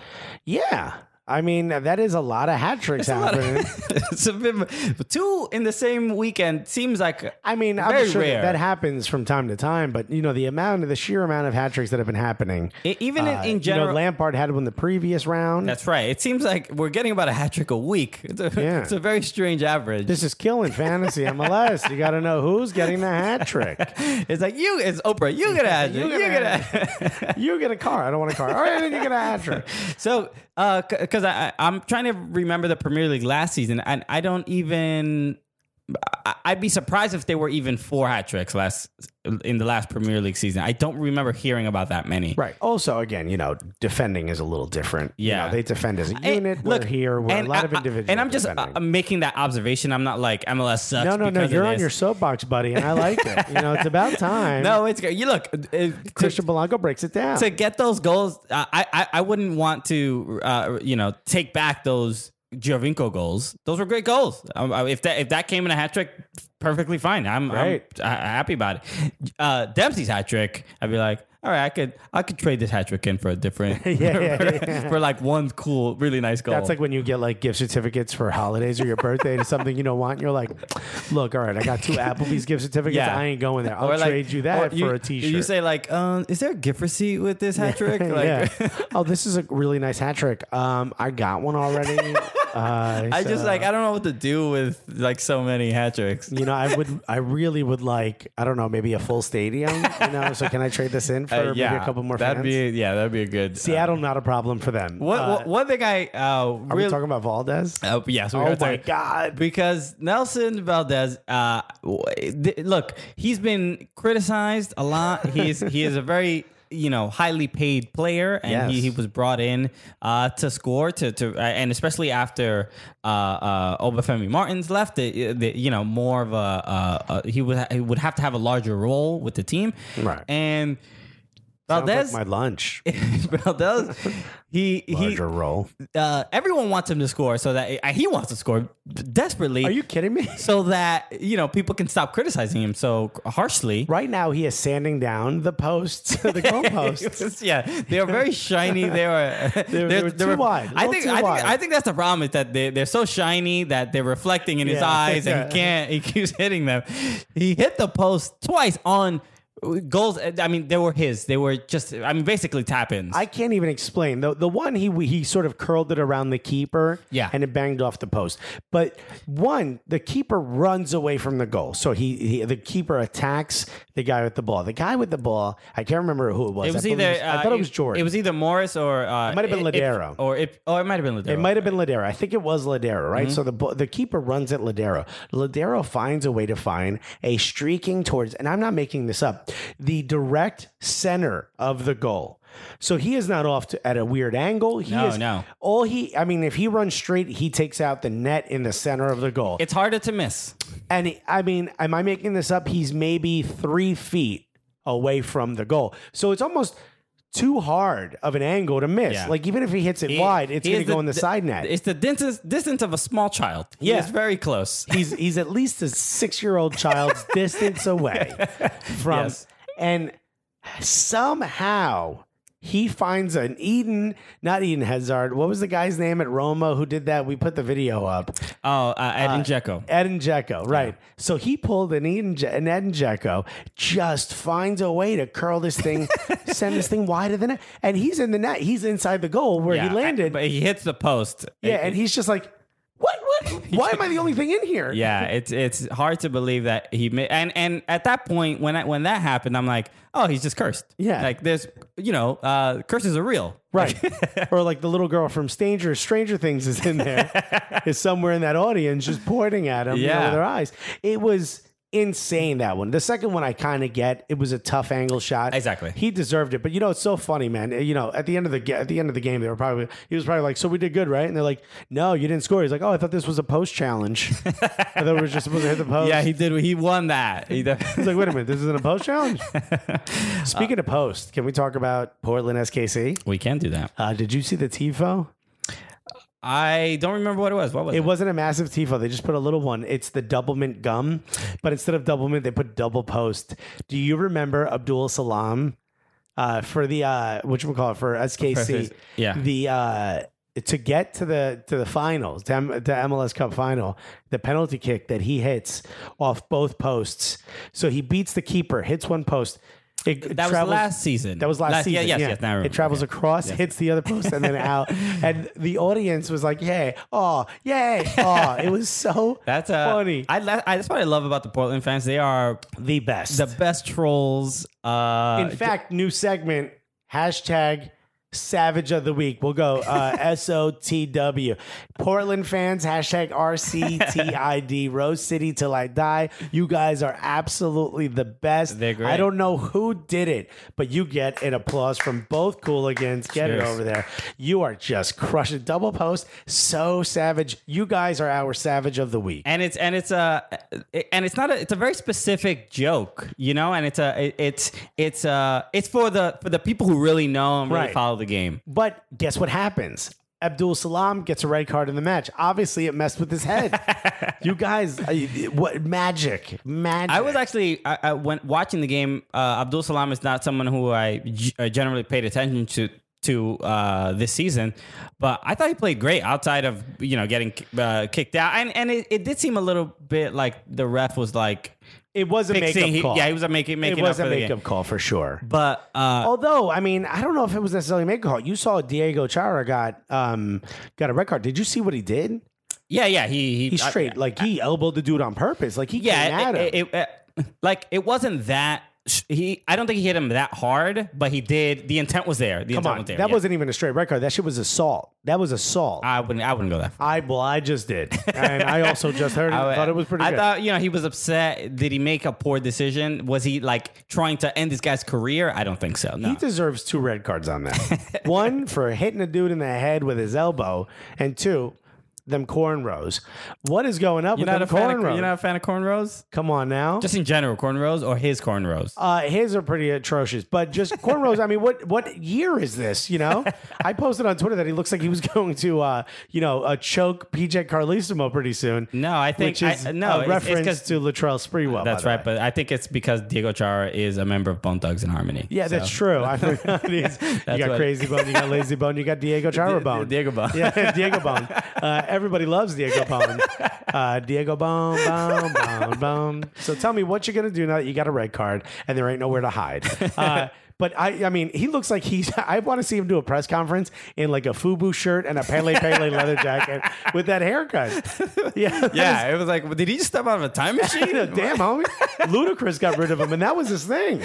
Yeah. I mean, that is a lot of hat *laughs* tricks happening. *laughs* it's a bit, two in the same weekend seems like I mean, Very I'm sure rare. that happens from time to time, but you know the amount of the sheer amount of hat tricks that have been happening. E- even in- Uh, in you know, general- Lampard had one the previous round. That's right. It seems like we're getting about a hat trick a week. *laughs* It's a, Yeah. it's a very strange average. this is killing fantasy MLS. You got to know who's getting the hat trick. it's like you, it's Oprah. You get a hat trick. You You, get a. You get a car. I don't want a car. All right, then you get a hat trick. So, Uh, because I, I, I'm trying to remember the Premier League last season, and I don't even I'd be surprised if there were even four hat tricks last in the last Premier League season. I don't remember hearing about that many. Right. Also, again, you know, defending is a little different. You Yeah. know, they defend as a unit. look, we're here. We're a lot of I- I- individuals. And I'm just uh. I'm making that observation. I'm not like MLS sucks. no, no, no. You're on your soapbox, buddy, and I like it. You know, it's about *laughs* time. No, it's good. You look, uh, to, Christian Polanco breaks it down. to get those goals, uh, I, I I wouldn't want to, uh, you know, take back those Giovinco goals. Those were great goals. Um, uh, if that if that came in a hat trick, perfectly fine. I'm, I'm Right. uh, happy about it. Uh, Dempsey's hat trick, I'd be like, all right, I could I could trade this hat trick in for a different, *laughs* Yeah, yeah, *laughs* for, yeah. for like one cool, really nice goal. That's like when you get like gift certificates for holidays or your birthday to something you don't want. And you're like, look, all right, I got two *laughs* Applebee's gift certificates. Yeah. I ain't going there. I'll Or like- trade you that you- for a t-shirt. You say like, um, is there a gift receipt with this hat trick? Like, yeah. Oh, this is a really nice hat trick. Um, I got one already. Uh, I just like I don't know what to do with like so many hat tricks. You know, I would, I really would like, I don't know, maybe a full stadium. You know, so can I trade this in *laughs* for Uh, maybe a couple more that'd fans? be yeah, that'd be a good. uh, Seattle, not a problem for them. What, Uh, what one thing I uh, are we talking about Valdez? uh, yes, we oh my talking- god! because Nelson Valdez, uh, th- look, he's been criticized a lot. He's he is a very you know highly paid player, and he, Yes. he was brought in uh, to score to to uh, and especially after uh, uh, Obafemi Martins left, the, the, you know more of a uh, uh, he would ha- he would have to have a larger role with the team, Right. And Valdez, like my lunch. *laughs* Valdez, he he Larger role. uh, everyone wants him to score so that uh, he wants to score desperately. Are you kidding me? so that you know people can stop criticizing him so harshly. Right now, he is sanding down the posts, *laughs* the goal posts. *laughs* yeah, they are very shiny. They are they're, they were too wide, I think I think wide. I think that's the problem is that they they're so shiny that they're reflecting in his Yeah. eyes and he can't. He keeps hitting them. He hit the post twice on goals. I mean, they were his. They were just. I mean, basically tap ins. I can't even explain the the one he he sort of curled it around the keeper, Yeah. and it banged off the post. But one, the keeper runs away from the goal, so he, he the keeper attacks the guy with the ball. The guy with the ball, I can't remember who it was. It was I believe either. I uh, thought it was Jordan. It was either Morris or uh, It might have been Lodeiro. or it, or it might have been Lodeiro. It might have been Lodeiro. I think it was Lodeiro, right? Mm-hmm. So the bo- the keeper runs at Lodeiro. Lodeiro finds a way to find a streaking towards, and I'm not making this up, the direct center of the goal. So he is not off to, at a weird angle. He No, is, no. All he, I mean, if he runs straight, he takes out the net in the center of the goal. It's harder to miss. And he- I mean, am I making this up? He's maybe three feet away from the goal. So it's almost too hard of an angle to miss. Yeah. Like even if he hits it He- wide, it's going to go in the side net. It's the distance distance of a small child. He Yeah. is very close. *laughs* he's he's at least a six year old child's *laughs* distance away from Yes. and somehow he finds an Eden, not Eden Hazard. What was the guy's name at Roma who did that? We put the video up. Oh, uh, Edin Dzeko. Edin Dzeko, right? So he pulled an Eden, an Edin Dzeko, just finds a way to curl this thing, *laughs* send this thing wider than it, and he's in the net. He's inside the goal where Yeah, he landed. but he hits the post. yeah, and he's just like? *laughs* Why am I the only thing in here? yeah, it's it's hard to believe that he made and and at that point when I, when that happened, I'm like, oh, he's just cursed. Yeah. like there's you know, uh, curses are real. Right. *laughs* or like the little girl from Stranger Stranger Things is in there, *laughs* is somewhere in that audience just pointing at him you know, with her eyes. It was insane that one. The second one I kind of get. It was a tough angle shot. Exactly. He deserved it. But you know, it's so funny, man. You know, at the end of the at the end of the game, they were probably he was probably like, "So we did good, right?" And they're like, "No, you didn't score." He's like, "Oh, I thought this was a post challenge. *laughs* I thought we were just supposed to hit the post." Yeah, he did. He won that. He def- He's like, "Wait a minute, this isn't a post challenge." *laughs* Speaking of post, can we talk about Portland SKC? we can do that. Uh, did you see the tifo? I don't remember what it was. What was it? It wasn't a massive tifo. They just put a little one. It's the double mint gum, but instead of double mint, they put double post. Do you remember Abdul-Salaam uh, for the uh, what you call it for SKC? Yeah. The uh, to get to the to the finals, to, M- to MLS Cup final, the penalty kick that he hits off both posts. So he beats the keeper, hits one post. It that was travels- last season. That was last, season. Yeah, yes, yes. Now it travels across, hits the other post, and then *laughs* out. And the audience was like, "Yay! Oh, yay! Oh!" It was so *laughs* That's uh, funny. I, I that's what I love about the Portland fans. They are the best. the best trolls. Uh, In fact, new segment hashtag Savage of the week. We'll go uh, *laughs* S O T W. Portland fans, hashtag RCTID. *laughs* Rose City till I die. You guys are absolutely the best. They're great. I don't know who did it, but you get an applause from both Cooligans. Get it over there. You are just crushing. Double post. So savage. You guys are our savage of the week. and it's and it's a and it's not a it's a very specific joke, you know, and it's a it's it's uh it's for the for the people who really know and really Right. follow the game. But guess what happens? Abdul-Salaam gets a red card in the match. Obviously, it messed with his head. *laughs* you guys, what magic? Magic. I was actually I, I, when watching the game. Uh, Abdul-Salaam is not someone who I g- uh, generally paid attention to to uh, this season, but I thought he played great outside of you know getting uh, kicked out, and and it, it did seem a little bit like the ref was like It was a fixing. makeup he- call. yeah, he was a making making it was up a makeup call for sure. But uh, Although, I mean, I don't know if it was necessarily a makeup call. You saw Diego Chara got um got a red card. Did you see what he did? yeah, yeah, he he, He straight like he elbowed the dude on purpose. Like he came yeah, at it, him. it- it- like it wasn't that. He, I don't think he hit him that hard, but he did. The intent was there. The Come intent on, was there. that yeah. wasn't even a straight red card. That shit was assault. That was assault. I, wouldn't. I wouldn't go that far. I well, I just did, and I also just heard *laughs* it. I, thought it was pretty. I good. thought you know he was upset. Did he make a poor decision? Was he like trying to end this guy's career? I don't think so. No. He deserves two red cards on that. *laughs* One for hitting a dude in the head with his elbow, and two, them cornrows. What is going up You're with not them a fan. Of, cornrows? you're not a fan of cornrows. Come on now. Just in general, cornrows or his cornrows. uh, his are pretty atrocious, but just cornrows. I mean, what what year is this? You know, *laughs* I posted on Twitter that he looks like he was going to, uh, you know, uh, choke PJ Carlesimo pretty soon. No, I think which is I, no a it's- it's reference 'cause- to Latrell Sprewell. That's the right, way. but I think it's because Diego Chara is a member of Bone Thugs-n-Harmony. Yeah, that's true. I *laughs* forgot. You got what- Crazy Bone, you got Lazy Bone, you got Diego *laughs* Chara Bone. Diego Bone. Yeah, Diego Bone. Uh, everybody loves Diego Bone. *laughs* Uh, Diego Bone, Bone, Bone, Bone. So tell me what you're going to do now that you got a red card and there ain't nowhere to hide. Uh, *laughs* but I, I mean, he looks like he's. *laughs* I want to see him do a press conference in like a FUBU shirt and a Pelle Pelle *laughs* leather jacket with that haircut. *laughs* Yeah, Yeah, it was like, did he just step out of a time machine? Damn, homie. Ludacris got rid of him, and that was his thing.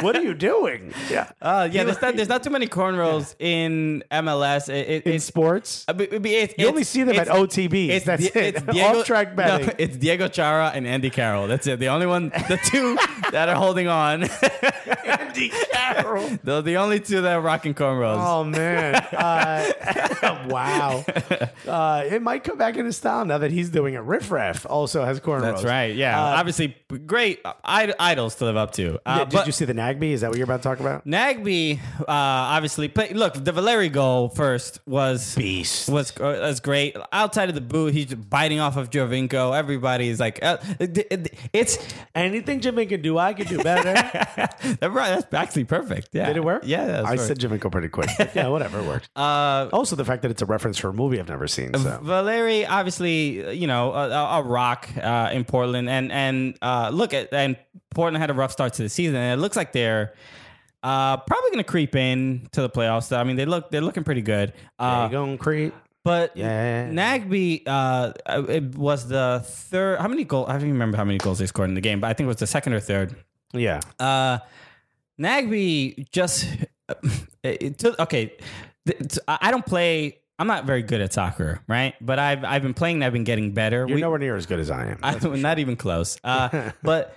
What are you doing? Yeah. Uh, yeah, there's not, there's not too many cornrows in MLS. It, it, In it's sports, I mean, it- you only see them at it's- OTBs. That's it. Off-track betting. No, it's Diego Chara and Andy Carroll. That's it. The only one, the two that are holding on. Andy Carroll. They're the only two that are rocking cornrows. Oh man! *laughs* Uh, *laughs* wow. Uh, it might come back into style now that he's doing it. Riff Raff also has cornrows. That's right. Yeah, Uh, obviously great id- idols to live up to. Uh, Yeah, did you see the Nagbe? Is that what you're about to talk about? Nagbe, uh, obviously, but look, the Valeri goal first was Beast. was uh, was great. Outside of the boot, he's biting off of Giovinco. Everybody's like, uh, it- it- it's Anything Jimmy can do, I can do better. *laughs* that's actually perfect. Yeah, Did it work? Yeah, that was I perfect. said Jimmy pretty quick. but *laughs* yeah, whatever, it worked. Uh, also, the fact that it's a reference for a movie I've never seen. So Valeri, obviously, you know, a, a a rock uh, in Portland, and and uh, look at and Portland had a rough start to the season, and it looks like they're uh, probably going to creep in to the playoffs. I mean, they look they're looking pretty good. there Uh, you go, Creep. But Yeah. Nagbe, uh, it was the third. How many goals? I don't even remember how many goals they scored in the game, but I think it was the second or third. Yeah. Uh, Nagbe just *laughs* it took okay. I don't play. I'm not very good at soccer, right? But I've I've been playing. and I've been getting better. You're We- nowhere near as good as I am. *laughs* I'm not even close. *laughs* Uh, but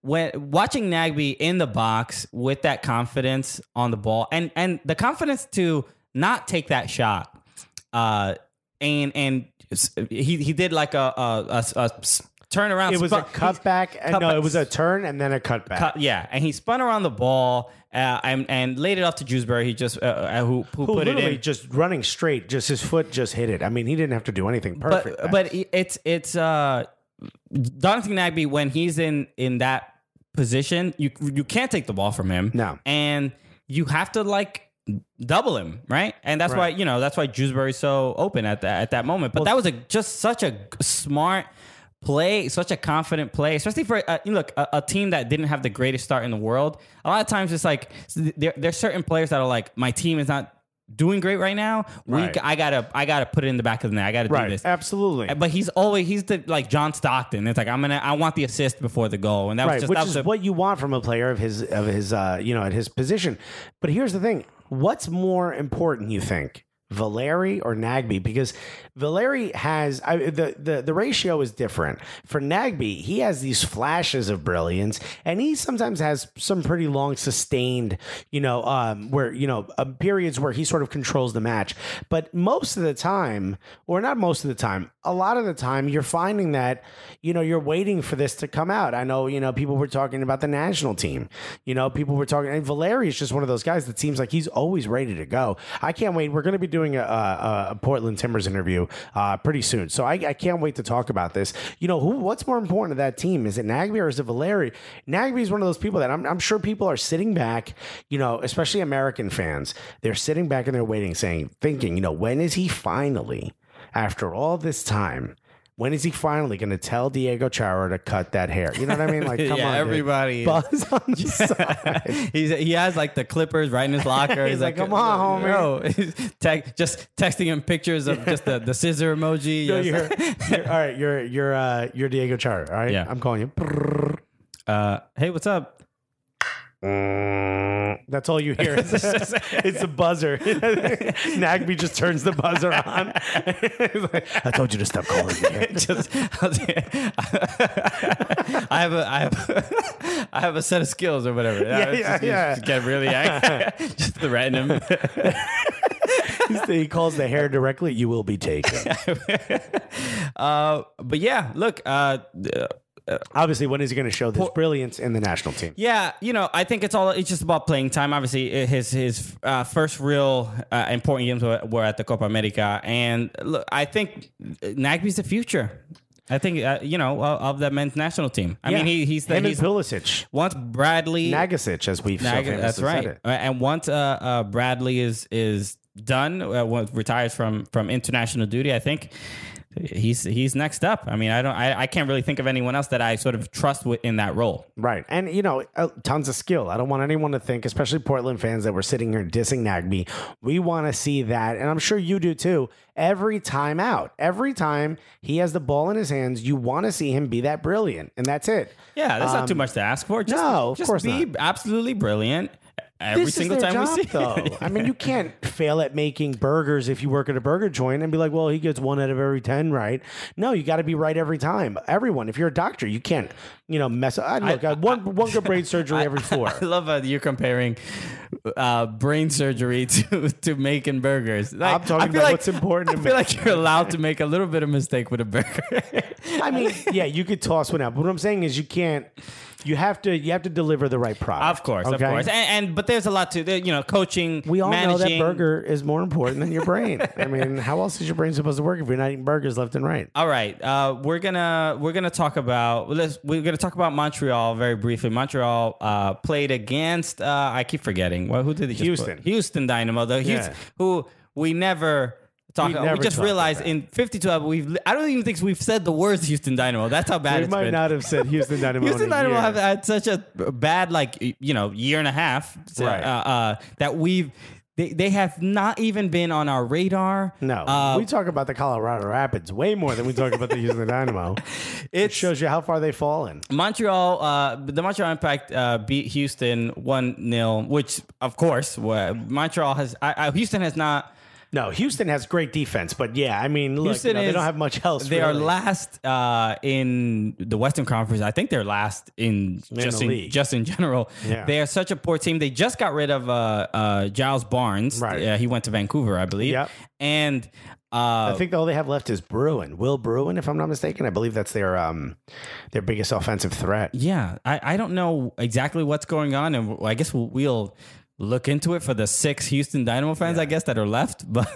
when watching Nagbe in the box with that confidence on the ball and and the confidence to not take that shot, uh, and and he he did like a a, a, a s- turnaround. it was spun- a cutback. and No, cutback. it was a turn and then a cutback. cut, yeah, and he spun around the ball uh, and and laid it off to Jewsbury. He just uh, uh, who who, Who put it literally in. just running straight, just his foot just hit it. I mean, he didn't have to do anything perfect. But but it's it's uh Donovan Nagbe when he's in in that position, you you can't take the ball from him. No. and you have to like double him, right? And that's Right. why you know that's why Jewsbury's so open at that at that moment. But that was a just such a smart play, such a confident play, especially for uh, you look a, a team that didn't have the greatest start in the world. A lot of times it's like there there's certain players that are like my team is not doing great right now. We Right. I gotta I gotta put it in the back of the net. I gotta do this. absolutely. But he's always he's the like John Stockton. It's like I'm gonna I want the assist before the goal, and that was just which that was is a- what you want from a player of his of his uh, you know at his position. But here's the thing: What's more important, you think? Valeri or Nagbe because Valeri has I, the, the the ratio is different. For Nagbe, he has these flashes of brilliance, and he sometimes has some pretty long sustained, you know, um, where you know uh, periods where he sort of controls the match. But most of the time, or not most of the time, a lot of the time, you're finding that you know you're waiting for this to come out. I know you know people were talking about the national team. You know, people were talking, and Valeri is just one of those guys that seems like he's always ready to go. I can't wait. We're going to be doing a, a, a Portland Timbers interview uh, pretty soon, so I, I can't wait to talk about this. You know, who? What's more important to that team? Is it Nagbe or is it Valeri? Nagbe is one of those people that I'm, I'm sure people are sitting back. You know, especially American fans, they're sitting back and they're waiting, saying, thinking, you know, when is he finally, after all this time? When is he finally going to tell Diego Chara to cut that hair? You know what I mean? Like, *laughs* come Yeah, on, everybody- Buzz on the *laughs* side. He's, he has like the clippers right in his locker. *laughs* He's like, "Come on, homie." He's te- just texting him pictures of just the, the scissor emoji. Yo, you're, you're- all right, you're you're uh, you're Diego Chara. All right, Yeah. I'm calling you. Uh, hey, what's up? That's all you hear. *laughs* it's a buzzer. *laughs* Nagbe just turns the buzzer on. *laughs* Like, I told you to stop calling me. just I have a I have I have a set of skills or whatever. Yeah, yeah, just, yeah. just get really angry. just threaten him. he calls the hair directly. You will be taken. Uh, but yeah, look, uh, Obviously, when is he going to show this brilliance in the national team? Yeah, you know, I think it's all it's just about playing time. Obviously, uh, his his uh, first real uh, important games were, were at the Copa America, and look, I think Nagbe's the future. I think uh, you know of the men's national team. I mean, he, he's the Him he's Pulisic, once Bradley Nagasic, as we've so Nag- famously that's right. Uh, And once uh, uh, Bradley is is done, uh, retires from from international duty, I think he's he's next up. I mean, I don't, I, I can't really think of anyone else that I sort of trust with, in that role. Right. And, you know, uh, tons of skill. I don't want anyone to think, especially Portland fans that were sitting here dissing Nagbe. We want to see that. And I'm sure you do too. Every time out, every time he has the ball in his hands, you want to see him be that brilliant. And that's it. Yeah, that's not too much to ask for. Just, Um, no, of just course be not. absolutely brilliant every this single is their time job, we see. though. it. *laughs* I mean, you can't fail at making burgers if you work at a burger joint and be like, well, he gets one out of every 10 right. No, you got to be right every time. Everyone, if you're a doctor, you can't, you know, mess up. I, look, I, one, one good brain surgery every *laughs* four. I love how you're comparing uh, brain surgery *laughs* to, to making burgers. Like, I'm talking about like, what's important to me. I feel me. like you're allowed to make a little bit of mistake with a burger. I mean, yeah, you could toss one out. But what I'm saying is you can't, you have to, you have to deliver the right product. Of course, of course, and, and but there's a lot to you know coaching. We all managing. know that burger is more important than your brain. *laughs* I mean, how else is your brain supposed to work if you're not eating burgers left and right? All right, uh, we're gonna we're gonna talk about let's we're gonna talk about Montreal very briefly. Montreal uh, played against uh, I keep forgetting well, who did they Houston. Houston Dynamo, the Houston, Yeah. who we never. Talk, We we, just realized in 52 episodes, we've I don't even think we've said the words Houston Dynamo. That's how bad We it's might been. not have said Houston *laughs* Dynamo. Houston Dynamo year. have had such a bad, like you know, year and a half, so, Right. uh, uh, that we've they, they have not even been on our radar. No, uh, we talk about the Colorado Rapids way more than we talk about the Houston Dynamo. *laughs* It shows you how far they've fallen. Montreal. Uh, the Montreal Impact uh, beat Houston one 0 which of course Montreal has. I, I, Houston has not. No, Houston has great defense, but yeah, I mean, look, Houston you know, they don't have much else. They are last uh, in the Western Conference. I think they're last in just in league. just in general. Yeah. They are such a poor team. They just got rid of uh, uh, Giles Barnes. Right. He went to Vancouver, I believe. Yep. And uh, I think all they have left is Bruin, Will Bruin, if I'm not mistaken. I believe that's their um their biggest offensive threat. yeah, I, I don't know exactly what's going on, and I guess we'll, we'll look into it for the six Houston Dynamo fans, I guess, that are left. *laughs* But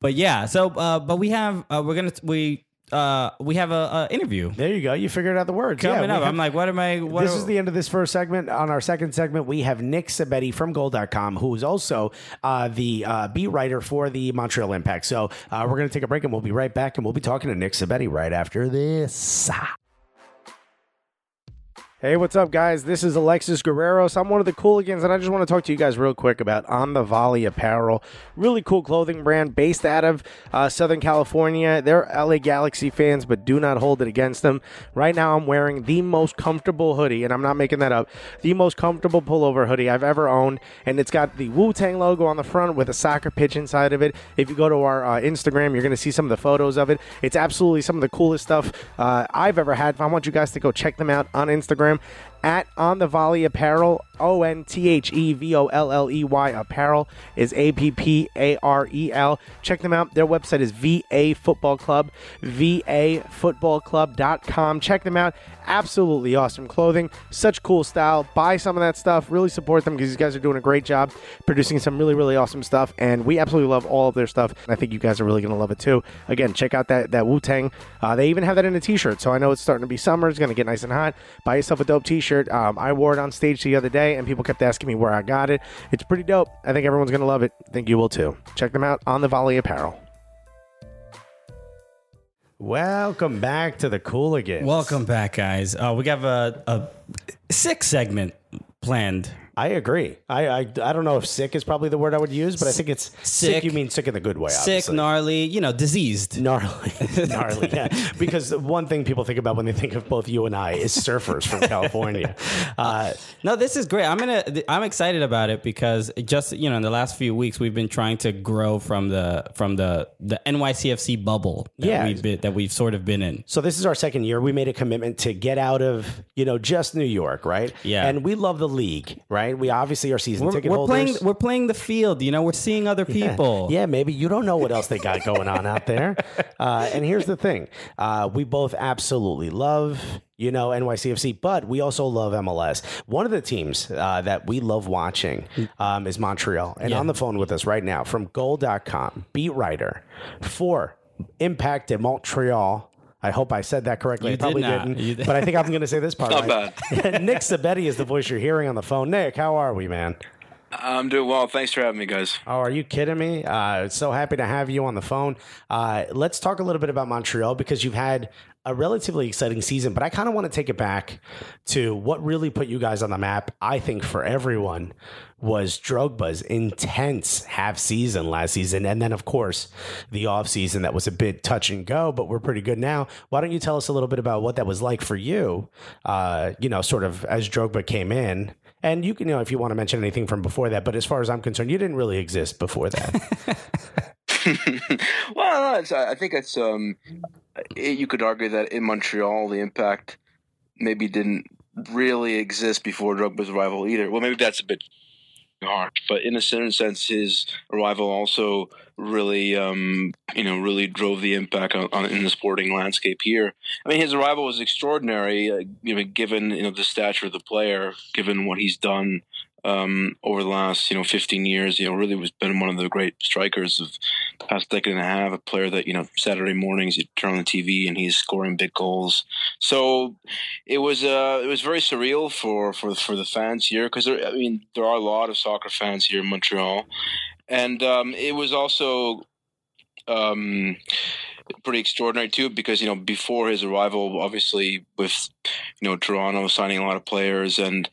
but yeah, so uh, but we have uh, we're gonna we uh, we have a, a interview There you go. You figured out the words. coming yeah, up. have- I'm like, what am I? What this are- is the end of this first segment. On our second segment, we have Nick Sabetti from Goal.com, who is also uh, the uh, beat writer for the Montreal Impact. So uh, we're going to take a break and we'll be right back. And we'll be talking to Nick Sabetti right after this. Hey, what's up, guys? This is Alexis Guerreros. I'm one of the Cooligans, and I just want to talk to you guys real quick about On the Volley Apparel. Really cool clothing brand based out of uh, Southern California. They're LA Galaxy fans, but do not hold it against them. Right now, I'm wearing the most comfortable hoodie, and I'm not making that up. The most comfortable pullover hoodie I've ever owned, and it's got the Wu Tang logo on the front with a soccer pitch inside of it. If you go to our uh, Instagram, you're going to see some of the photos of it. It's absolutely some of the coolest stuff uh, I've ever had. I want you guys to go check them out on Instagram him at On the Volley Apparel. O N T H E V O L L E Y Apparel is A P P A R E L. Check them out. Their website is VA Football Club, VAFootballClub.com. Check them out. Absolutely awesome clothing. Such cool style. Buy some of that stuff. Really support them because these guys are doing a great job producing some really, really awesome stuff. And we absolutely love all of their stuff. I think you guys are really going to love it too. Again, check out that, that Wu Tang. Uh, they even have that in a t shirt. So I know it's starting to be summer. It's going to get nice and hot. Buy yourself a dope t shirt. Um, I wore it on stage the other day and people kept asking me where I got it. It's pretty dope. I think everyone's going to love it. I think you will too. Check them out on the Volley Apparel. Welcome back to the Cooligans. Welcome back, guys. Uh, we have a, a sick segment planned. I agree. I, I I don't know if sick is probably the word I would use, but I think it's sick. Sick. you mean sick in the good way. Sick, obviously. gnarly, you know, diseased. gnarly, *laughs* *laughs* gnarly. Yeah, because one thing people think about when they think of both you and I is surfers from *laughs* California. Uh, No, this is great. I'm gonna. I'm excited about it because just you know in the last few weeks we've been trying to grow from the from the the NYCFC bubble that Yeah. we've been, that we've sort of been in. so this is our second year. We made a commitment to get out of you know just New York, right? Yeah. and we love the league, right? We obviously are season We're, ticket we're holders. playing. We're playing the field. You know, we're seeing other people. Yeah, maybe you don't know what else they got going on out there. *laughs* Uh, and here's the thing: uh, we both absolutely love, you know, NYCFC, but we also love MLS. One of the teams uh, that we love watching um, is Montreal, and on the phone with us right now from Goal.com, beat writer for Impact at Montreal. I hope I said that correctly. You I probably did not. not You did- but I think I'm *laughs* going to say this part Not right. *laughs* Nick Sabetti is the voice you're hearing on the phone. Nick, how are we, man? I'm doing well. Thanks for having me, guys. Oh, are you kidding me? Uh, so happy to have you on the phone. Uh, let's talk a little bit about Montreal because you've had a relatively exciting season, but I kind of want to take it back to what really put you guys on the map. I think for everyone was Drogba's intense half season last season, and then of course the off season that was a bit touch and go, but we're pretty good now. Why don't you tell us a little bit about what that was like for you? Uh, you know, sort of as Drogba came in. And you can, you know, if you want to mention anything from before that, but as far as I'm concerned, you didn't really exist before that. *laughs* *laughs* well, no, I think it's um, it, you could argue that in Montreal the impact maybe didn't really exist before Drogba's arrival either. Well, maybe that's a bit but in a certain sense, his arrival also really, um, you know, really drove the impact on, on in the sporting landscape here. I mean, his arrival was extraordinary, uh, you know, given you know the stature of the player, given what he's done um, over the last you know 15 years. You know, really was been one of the great strikers of the past decade and a half. A player that you know Saturday mornings you turn on the TV and he's scoring big goals. So it was uh, it was very surreal for for for the fans here because I mean there are a lot of soccer fans here in Montreal, and um, it was also. Um, pretty extraordinary too because you know before his arrival obviously with you know Toronto signing a lot of players and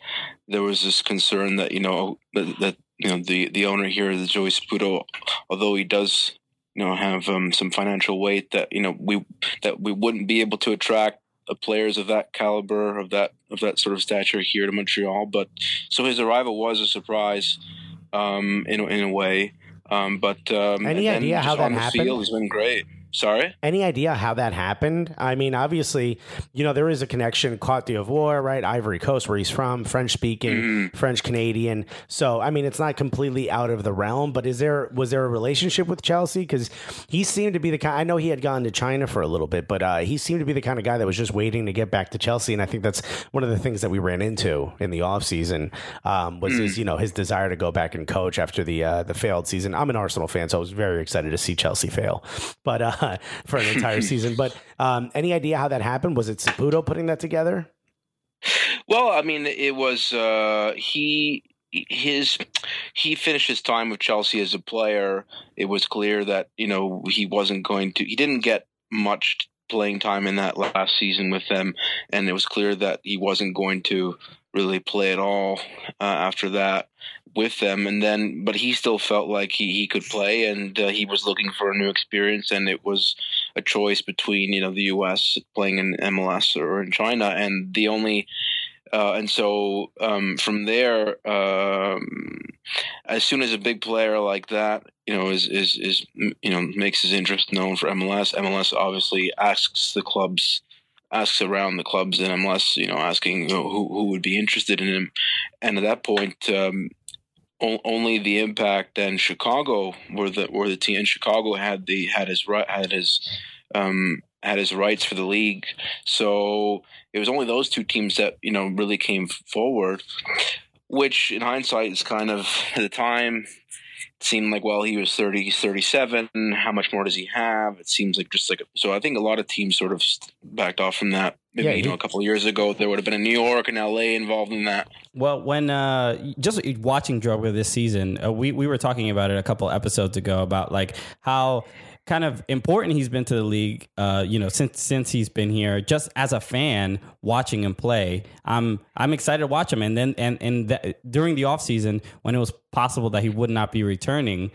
there was this concern that you know that, that you know the the owner here the Joey Saputo although he does you know have um, some financial weight that you know we that we wouldn't be able to attract uh, players of that caliber of that of that sort of stature here to Montreal. But so his arrival was a surprise um in in a way. Um but um Any idea how that happened? field he's been great sorry Any idea how that happened? I mean, obviously, you know, there is a connection, Cote d'Ivoire, right? Ivory Coast, where he's from, French speaking, French Canadian. So, I mean, it's not completely out of the realm, but is there, was there a relationship with Chelsea? Because he seemed to be the kind, I know he had gone to China for a little bit, but uh, he seemed to be the kind of guy that was just waiting to get back to Chelsea. And I think that's one of the things that we ran into in the offseason um, was his, you know, his desire to go back and coach after the, uh, the failed season. I'm an Arsenal fan, so I was very excited to see Chelsea fail, but uh, *laughs* for an entire *laughs* season. But um, any idea how that happened? Was it Saputo putting that together? Well, I mean, it was uh, he his he finished his time with Chelsea as a player. It was clear that you know he wasn't going to. He didn't get much playing time in that last season with them, and it was clear that he wasn't going to really play at all uh, after that with them. And then, but he still felt like he, he could play, and uh, he was looking for a new experience, and it was a choice between you know the U.S. playing in MLS or in China, and the only. Uh, and so um, from there, um, as soon as a big player like that, you know, is, is is you know makes his interest known for MLS, MLS obviously asks the clubs, asks around the clubs in MLS, you know, asking you know, who who would be interested in him, and at that point, um, only the Impact and Chicago were the were the team. And Chicago had the had his had his um, had his rights for the league. So it was only those two teams that you know really came forward. Which, in hindsight, is kind of at the time it seemed like well he was 30 he's 37 how much more does he have it seems like just like so i think a lot of teams sort of backed off from that maybe Yeah, you know a couple of years ago there would have been a new york and la involved in that Well, when uh, just watching Drogba this season, uh, we we were talking about it a couple episodes ago about like how kind of important he's been to the league. Uh, you know, since since he's been here, just as a fan watching him play, I'm I'm excited to watch him. And then and and that, during the off season when it was possible that he would not be returning.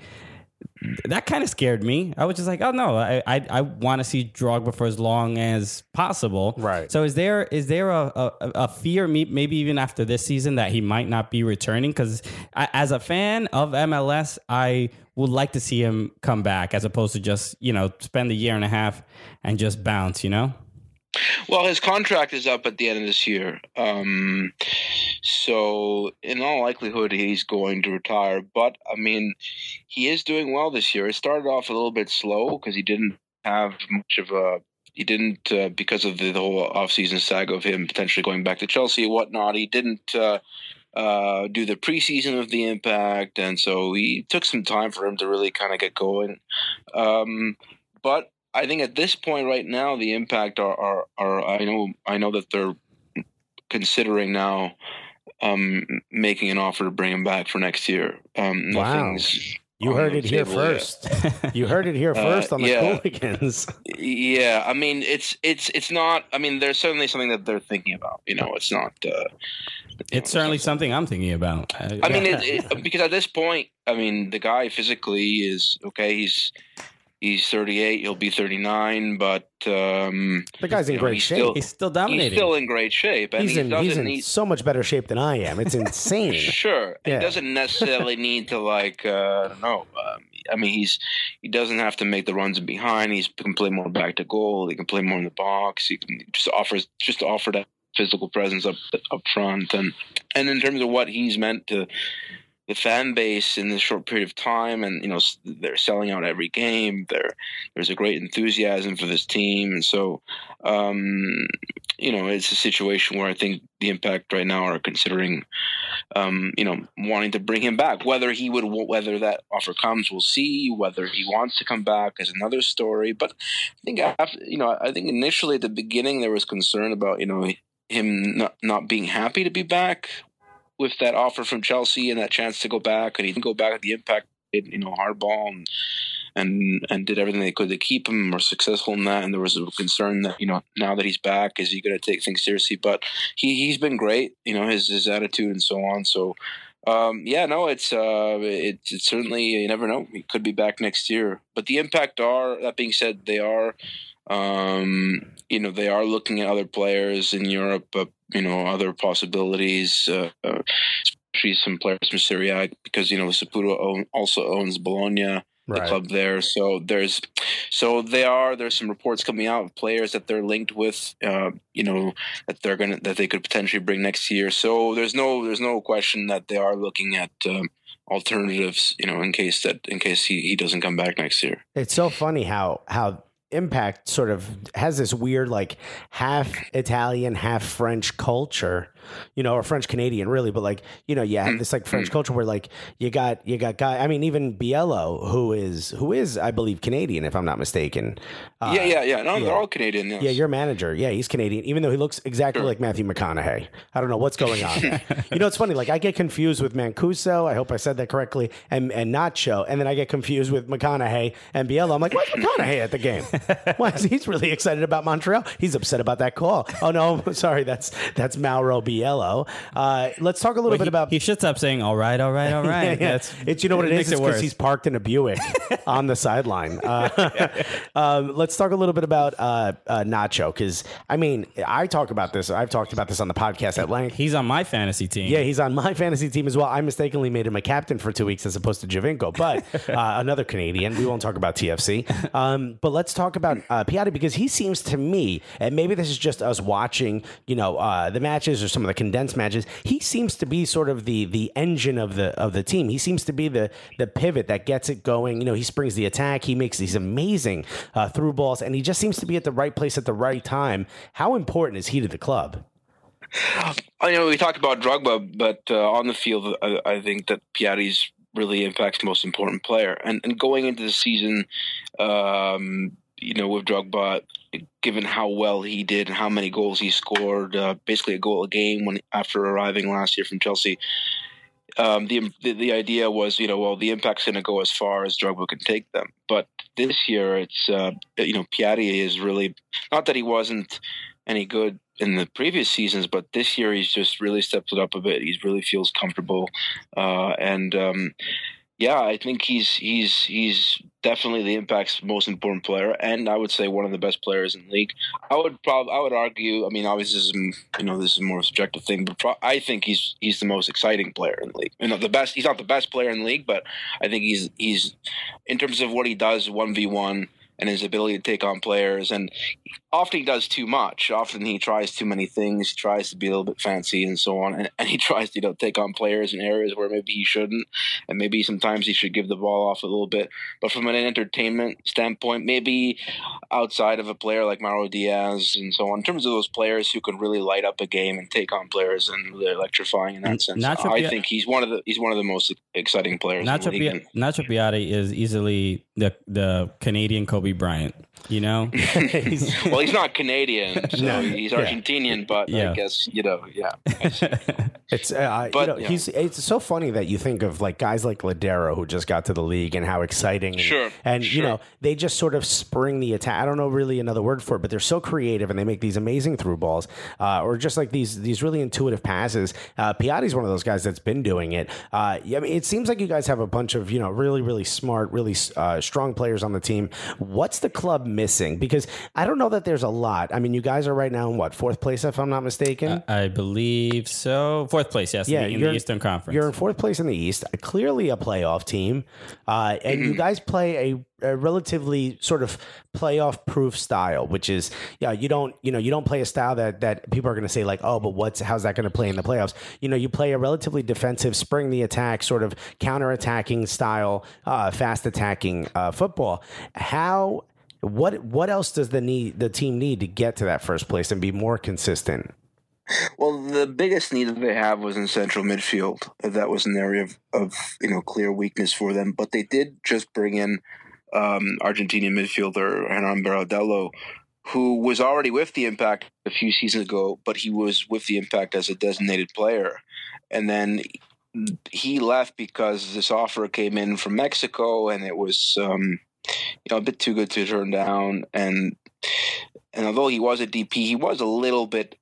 That kind of scared me. I was just like, "Oh no, I I, I want to see Drogba for as long as possible." Right. So is there is there a, a, a fear, maybe even after this season, that he might not be returning? Because as a fan of MLS, I would like to see him come back as opposed to just you know spend a year and a half and just bounce. You know. Well, his contract is up at the end of this year. Um, so, in all likelihood, he's going to retire. But, I mean, he is doing well this year. It started off a little bit slow because he didn't have much of a. He didn't, uh, because of the, the whole offseason saga of him potentially going back to Chelsea and whatnot, he didn't. Uh, uh, do the preseason of the impact, and so he took some time for him to really kind of get going. Um, but I think at this point right now, the impact are, are, are I know I know that they're considering now um, making an offer to bring him back for next year. Um, Wow. You heard it here first. *laughs* You heard it here Uh, first on the yeah. Cooligans. Yeah, I mean it's it's it's not. I mean, there's certainly something that they're thinking about. You know, it's not. Uh, you know, It's certainly something I'm thinking about. Uh, I mean, it, *laughs* it, because at this point, I mean, the guy physically is okay. He's he's 38. He'll be 39, but um, The guy's in you know, great he's shape. Still, he's still dominating. he's still in great shape, and he's he in doesn't he's in need. so much better shape than I am. It's insane. *laughs* Sure, Yeah. he doesn't necessarily need to like. Uh, I don't know. Um, I mean, he's he doesn't have to make the runs in behind. He's can play more back to goal. He can play more in the box. He can just offers just offer that physical presence up up front, and and in terms of what he's meant to the fan base in this short period of time, and you know they're selling out every game. There, there's a great enthusiasm for this team, and so um, you know it's a situation where I think the Impact right now are considering, um, you know, wanting to bring him back. Whether he would, whether that offer comes, we'll see. Whether he wants to come back is another story. But I think after, you know, I think initially at the beginning there was concern about you know him not not being happy to be back with that offer from Chelsea and that chance to go back, and he didn't go back at the Impact. You know, hardball and and and did everything they could to keep him more successful in that. And there was a concern that you know now that he's back, is he going to take things seriously? But he he's been great, you know, his his attitude and so on. So. Um, yeah, no, it's uh, it's it's certainly you never know. He could be back next year. But the impact are that being said, they are, um, you know, they are looking at other players in Europe. Uh, you know, other possibilities. Uh, uh, especially some players from Serie A because you know Saputo own, also owns Bologna the club there. So there's, so they are. There's some reports coming out of players that they're linked with. Uh, you know that they're gonna that they could potentially bring next year. So there's no there's no question that they are looking at um, alternatives. You know, in case that in case he, he doesn't come back next year. It's so funny how how Impact sort of has this weird like half Italian, half French culture, you know, or French Canadian really, but like you know, you have this like French culture where like you got you got guy. I mean, even Biello, who is who is I believe Canadian, if I'm not mistaken. Uh, yeah, yeah, yeah. No, yeah. they're all Canadian. Yes. Yeah, your manager. Yeah, he's Canadian, even though he looks exactly Sure. like Matthew McConaughey. I don't know what's going on. you know, *laughs* it's funny. Like I get confused with Mancosu. I hope I said that correctly. And and Nacho, and then I get confused with McConaughey and Biello. I'm like, where's McConaughey at the game? *laughs* Why is he's really excited about Montreal? He's upset about that call. Oh no, *laughs* sorry, that's that's Mauro Biello. Uh, let's talk a little bit he, about he shuts up saying, "All right, all right, all *laughs* right." yeah, yeah. That's- It's you know what it, makes is. It's because he's parked in a Buick on the sideline. Uh, um, let's talk a little bit about uh, uh, Nacho because I mean I talk about this. I've talked about this on the podcast at length. He's on my fantasy team. Yeah, he's on my fantasy team as well. I mistakenly made him a captain for two weeks as opposed to Giovinco, but uh, another Canadian. We won't talk about TFC. Um, but let's talk about uh, Piatti because he seems to me, and maybe this is just us watching, you know, uh, the matches or some of the condensed matches. He seems to be sort of the the engine of the of the team. He seems to be the the pivot that gets it going. You know, he springs the attack. He makes these amazing uh, through balls, and he just seems to be at the right place at the right time. How important is he to the club? I know we talked about Drogba, but uh, on the field, I, I think that Piatti's really impact's most important player. And and going into the season, um, you know, with Drogba, given how well he did and how many goals he scored, uh, basically a goal a game when after arriving last year from Chelsea. Um, the, the the idea was, you know, well, the impact's going to go as far as Drogba can take them. But this year, it's uh, you know, Piatti is really not that he wasn't any good in the previous seasons, but this year he's just really stepped it up a bit. He really feels comfortable, uh, and um, yeah, I think he's he's he's definitely the Impact's most important player, and I would say one of the best players in the league. I would probably I would argue. I mean, obviously, this is, you know, this is more subjective thing, but pro- I think he's he's the most exciting player in the league. You know, the best. He's not the best player in the league, but I think he's he's in terms of what he does one v one and his ability to take on players. And often he does too much. Often he tries too many things. He tries to be a little bit fancy and so on. And, and he *laughs* tries to you know take on players in areas where maybe he shouldn't. And maybe sometimes he should give the ball off a little bit. But from an entertainment standpoint, maybe outside of a player like Mauro Diaz and so on, in terms of those players who can really light up a game and take on players and they're electrifying in that sense, Nacho I think he's one of the he's one of the most exciting players. Nacho. Pia- Nacho Piatti is easily the the Canadian Kobe Bryant. You know, *laughs* He's- *laughs* well, he's not Canadian, *laughs* so No. he's Yeah. Argentinian, but Yeah. I guess you know, yeah. It's uh, But, you know, yeah. he's it's so funny that you think of like guys like Lodeiro who just got to the league and how exciting and, Sure, and you know they just sort of spring the attack. I don't know really another word for it, but they're so creative and they make these amazing through balls uh, or just like these these really intuitive passes. Uh, Piatti's one of those guys that's been doing it. Uh, I mean, it seems like you guys have a bunch of you know really really smart, really uh, strong players on the team. What's the club missing? Because I don't know that there's a lot. I mean, you guys are right now in what fourth place if I'm not mistaken. I believe so. Fourth place, yes, Yeah, in, the, in the Eastern Conference. You're in fourth place in the East, clearly a playoff team, uh, and you *clears throat* guys play a, a relatively sort of playoff proof style, which is yeah, you don't you know you don't play a style that that people are going to say like oh, but what's how's that going to play in the playoffs? You know, you play a relatively defensive, spring the attack, sort of counter attacking style, uh, fast attacking uh, football. How what what else does the need the team need to get to that first place and be more consistent? Well, the biggest need that they have was in central midfield. That was an area of, of you know clear weakness for them. But they did just bring in um, Argentinian midfielder Hernan Bernardello, who was already with the Impact a few seasons ago, but he was with the Impact as a designated player, and then he left because this offer came in from Mexico, and it was um, you know a bit too good to turn down. And and although he was a DP, he was a little bit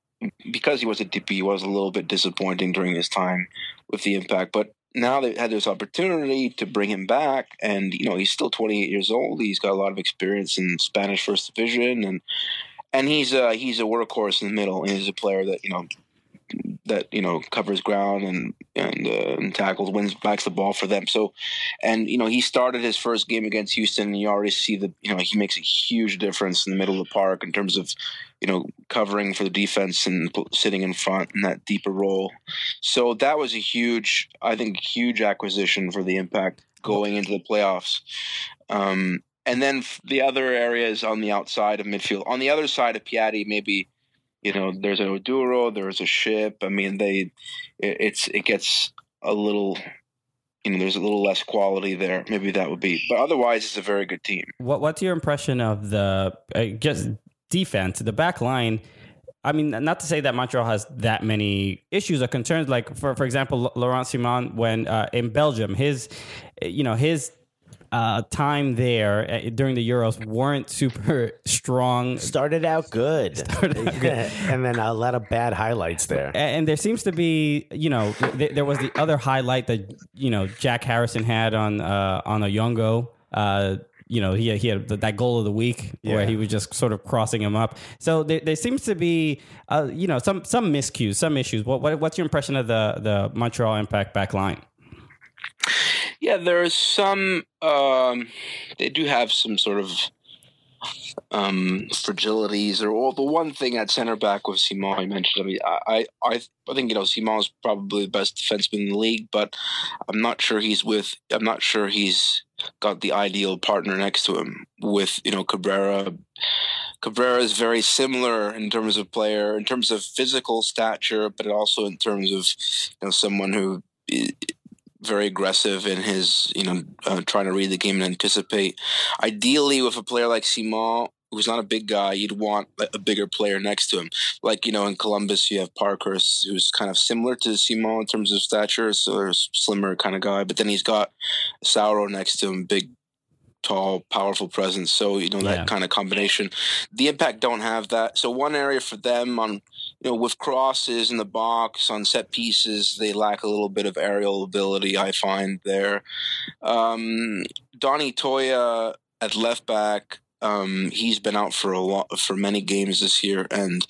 because he was a DP, he was a little bit disappointing during his time with the Impact. But now they've had this opportunity to bring him back, and you know he's still 28 years old. He's got a lot of experience in Spanish First Division, and and he's a he's a workhorse in the middle. And he's a player that you know that you know covers ground and and, uh, and tackles, wins, backs the ball for them. So, and you know he started his first game against Houston, and you already see that you know he makes a huge difference in the middle of the park in terms of you know covering for the defense and sitting in front in that deeper role. So that was a huge, I think, huge acquisition for the Impact going into the playoffs. Um, and then the other areas on the outside of midfield, on the other side of Piatti, maybe you know, there's an Oduro, there's a ship. I mean, they, it, it's it gets a little, you know, there's a little less quality there. Maybe that would be, but otherwise, it's a very good team. What What's your impression of the uh, just defense, the back line? I mean, not to say that Montreal has that many issues or concerns. Like for for example, Laurent Ciman, when uh, in Belgium, his you know his uh, time there uh, during the Euros weren't super *laughs* strong. Started out good, *laughs* *laughs* and then a lot of bad highlights there. And there seems to be, you know, th- there was the other highlight that you know Jack Harrison had on uh, on Oyongo. Uh, you know, he he had that goal of the week where he was just sort of crossing him up. So there, there seems to be, uh, you know, some some miscues, some issues. What, what what's your impression of the the Montreal Impact back line? Yeah, there's some. Um, they do have some sort of um, fragilities, or well, the one thing at center back with Ciman I mentioned. I mean, I, I, I think you know Ciman is probably the best defenseman in the league, but I'm not sure he's with. I'm not sure he's got the ideal partner next to him with you know Cabrera. Cabrera is very similar in terms of player, in terms of physical stature, but also in terms of you know someone who very aggressive in his you know uh, trying to read the game and anticipate. Ideally, with a player like Ciman, who's not a big guy, you'd want a bigger player next to him. Like you know in Columbus, you have Parkhurst, who's kind of similar to Ciman in terms of stature, so a slimmer kind of guy. But then he's got Sauro next to him, big tall, powerful presence. So you know that Yeah. kind of combination. The Impact don't have that. So one area for them on you know with crosses in the box on set pieces, they lack a little bit of aerial ability. I find there. Um, Donny Toia at left back. Um, he's been out for a lot for many games this year, and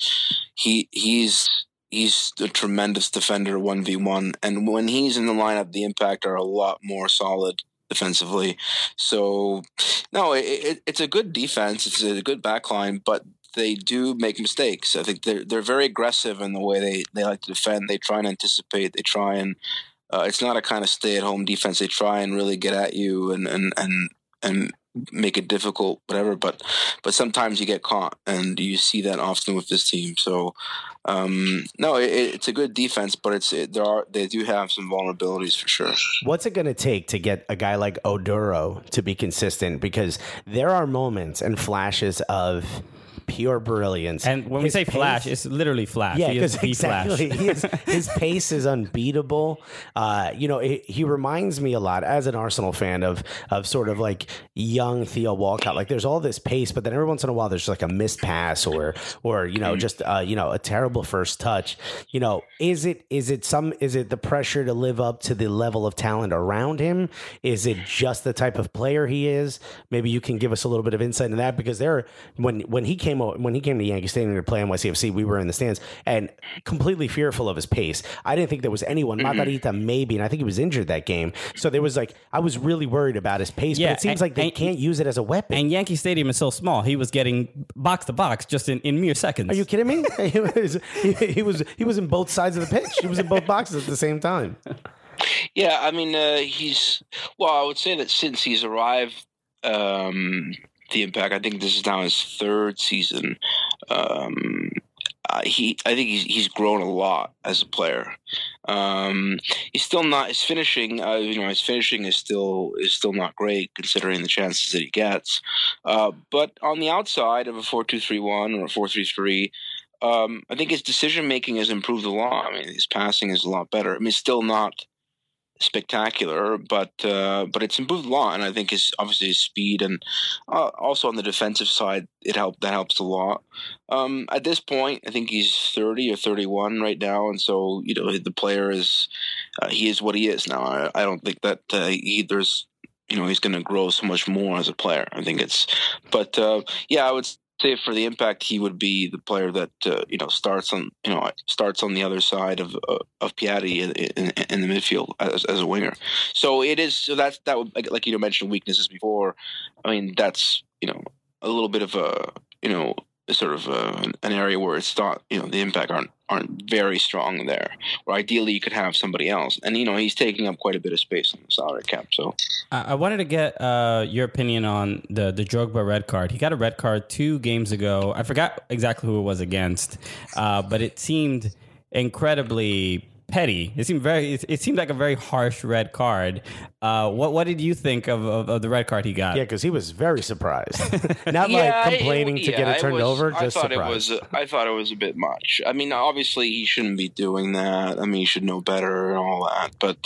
he he's he's a tremendous defender, one v one. And when he's in the lineup, the Impact are a lot more solid defensively. So, no, it, it, it's a good defense. It's a good backline, but they do make mistakes. I think they're they're very aggressive in the way they, they like to defend. They try and anticipate. They try and uh, it's not a kind of stay at home defense. They try and really get at you and and and and make it difficult, whatever. But but sometimes you get caught, and you see that often with this team. So um, no, it, it's a good defense, but it's it, there are they do have some vulnerabilities for sure. What's it going to take to get a guy like Oduro to be consistent? Because there are moments and flashes of pure brilliance. And when we His say flash, it's literally flash. Yeah, He is because the Flash. exactly, is, his *laughs* pace is unbeatable. Uh, you know, he, he reminds me a lot as an Arsenal fan of of sort of like young Theo Walcott. Like, there's all this pace, but then every once in a while, there's like a missed pass or or you know just uh, you know a terrible first touch. You know, is it is it some is it the pressure to live up to the level of talent around him? Is it just the type of player he is? Maybe you can give us a little bit of insight into that because there when when he came when he came to Yankee Stadium to play NYCFC, we were in the stands and completely fearful of his pace. I didn't think there was anyone. Margarita maybe, and I think he was injured that game. So there was like I was really worried about his pace. Yeah, but it seems and- like they and- can't use it as a weapon. And Yankee Stadium is so small. He was getting box to box just in, in mere seconds. Are you kidding me? *laughs* he, was, he, he was he was in both sides of the pitch. He was in both boxes at the same time. Yeah, I mean, uh, he's well. I would say that since he's arrived, um, the impact. I think this is now his third season. Um, uh, he, I think he's he's grown a lot as a player. Um, he's still not. His finishing, uh, you know, his finishing is still is still not great considering the chances that he gets. Uh, but on the outside of a four-two-three-one or a four-three-three. Um, I think his decision making has improved a lot. I mean, his passing is a lot better. I mean, it's still not spectacular, but uh, but it's improved a lot, and I think his obviously his speed and uh, also on the defensive side it helped that helps a lot. Um, at this point, I think he's thirty or thirty one right now, and so you know the player is uh, he is what he is now. I, I don't think that uh, he, there's you know he's going to grow so much more as a player. I think it's, but uh, yeah, I would say for the impact, he would be the player that uh, you know starts on you know starts on the other side of uh, of Piatti in, in, in the midfield as, as a winger. So it is so that's that would like, like you mentioned weaknesses before. I mean that's you know a little bit of a you know sort of uh an area where it's not you know the impact aren't aren't very strong there. Where ideally you could have somebody else, and you know he's taking up quite a bit of space on the salary cap. So I I wanted to get uh, your opinion on the the Drogba red card. He got a red card two games ago. I forgot exactly who it was against, uh, but it seemed incredibly petty. It seemed very. It, it seemed like a very harsh red card. Uh, what what did you think of, of, of the red card he got? Yeah, because he was very surprised. *laughs* Not Yeah, like it- complaining to yeah, get it turned was- over, I just thought surprised. it was. I thought it was a bit much. I mean, obviously he shouldn't be doing that. I mean, he should know better and all that. But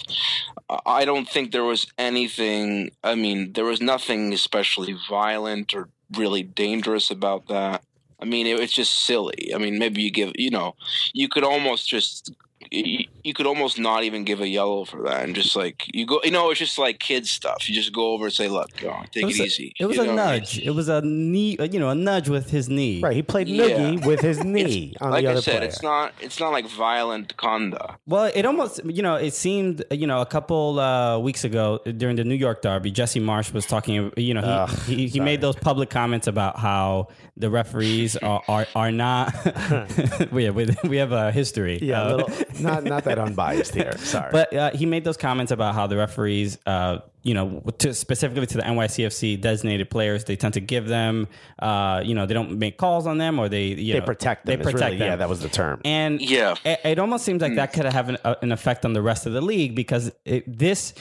I don't think there was anything. I mean, there was nothing especially violent or really dangerous about that. I mean, it, it's just silly. I mean, maybe you give. You know, you could almost just. You, you could almost not even give a yellow for that, and just like you go, you know, it's just like kids stuff. You just go over and say, "Look, oh, take it, was a, easy." It was You a know what I mean? nudge. It was a knee. You know, a nudge with his knee. right, he played Yeah. with his *laughs* knee on like the other I said, player. it's not it's not like violent conduct. Well, it almost, you know, it seemed, you know, a couple uh, weeks ago during the New York Derby, Jesse Marsch was talking, you know, he, Ugh, he, he made those public comments about how the referees are are, are not. *laughs* *laughs* we, have, we have a history. yeah, Uh, a little, not not that unbiased here. *laughs* Sorry, But uh, he made those comments about how the referees, uh, you know, to, specifically to the NYCFC designated players, they tend to give them, uh, you know, they don't make calls on them or they, you they know, protect them. They protect really, them. Yeah, that was the term. And Yeah. it, it almost seems like that could have an, uh, an effect on the rest of the league because it, this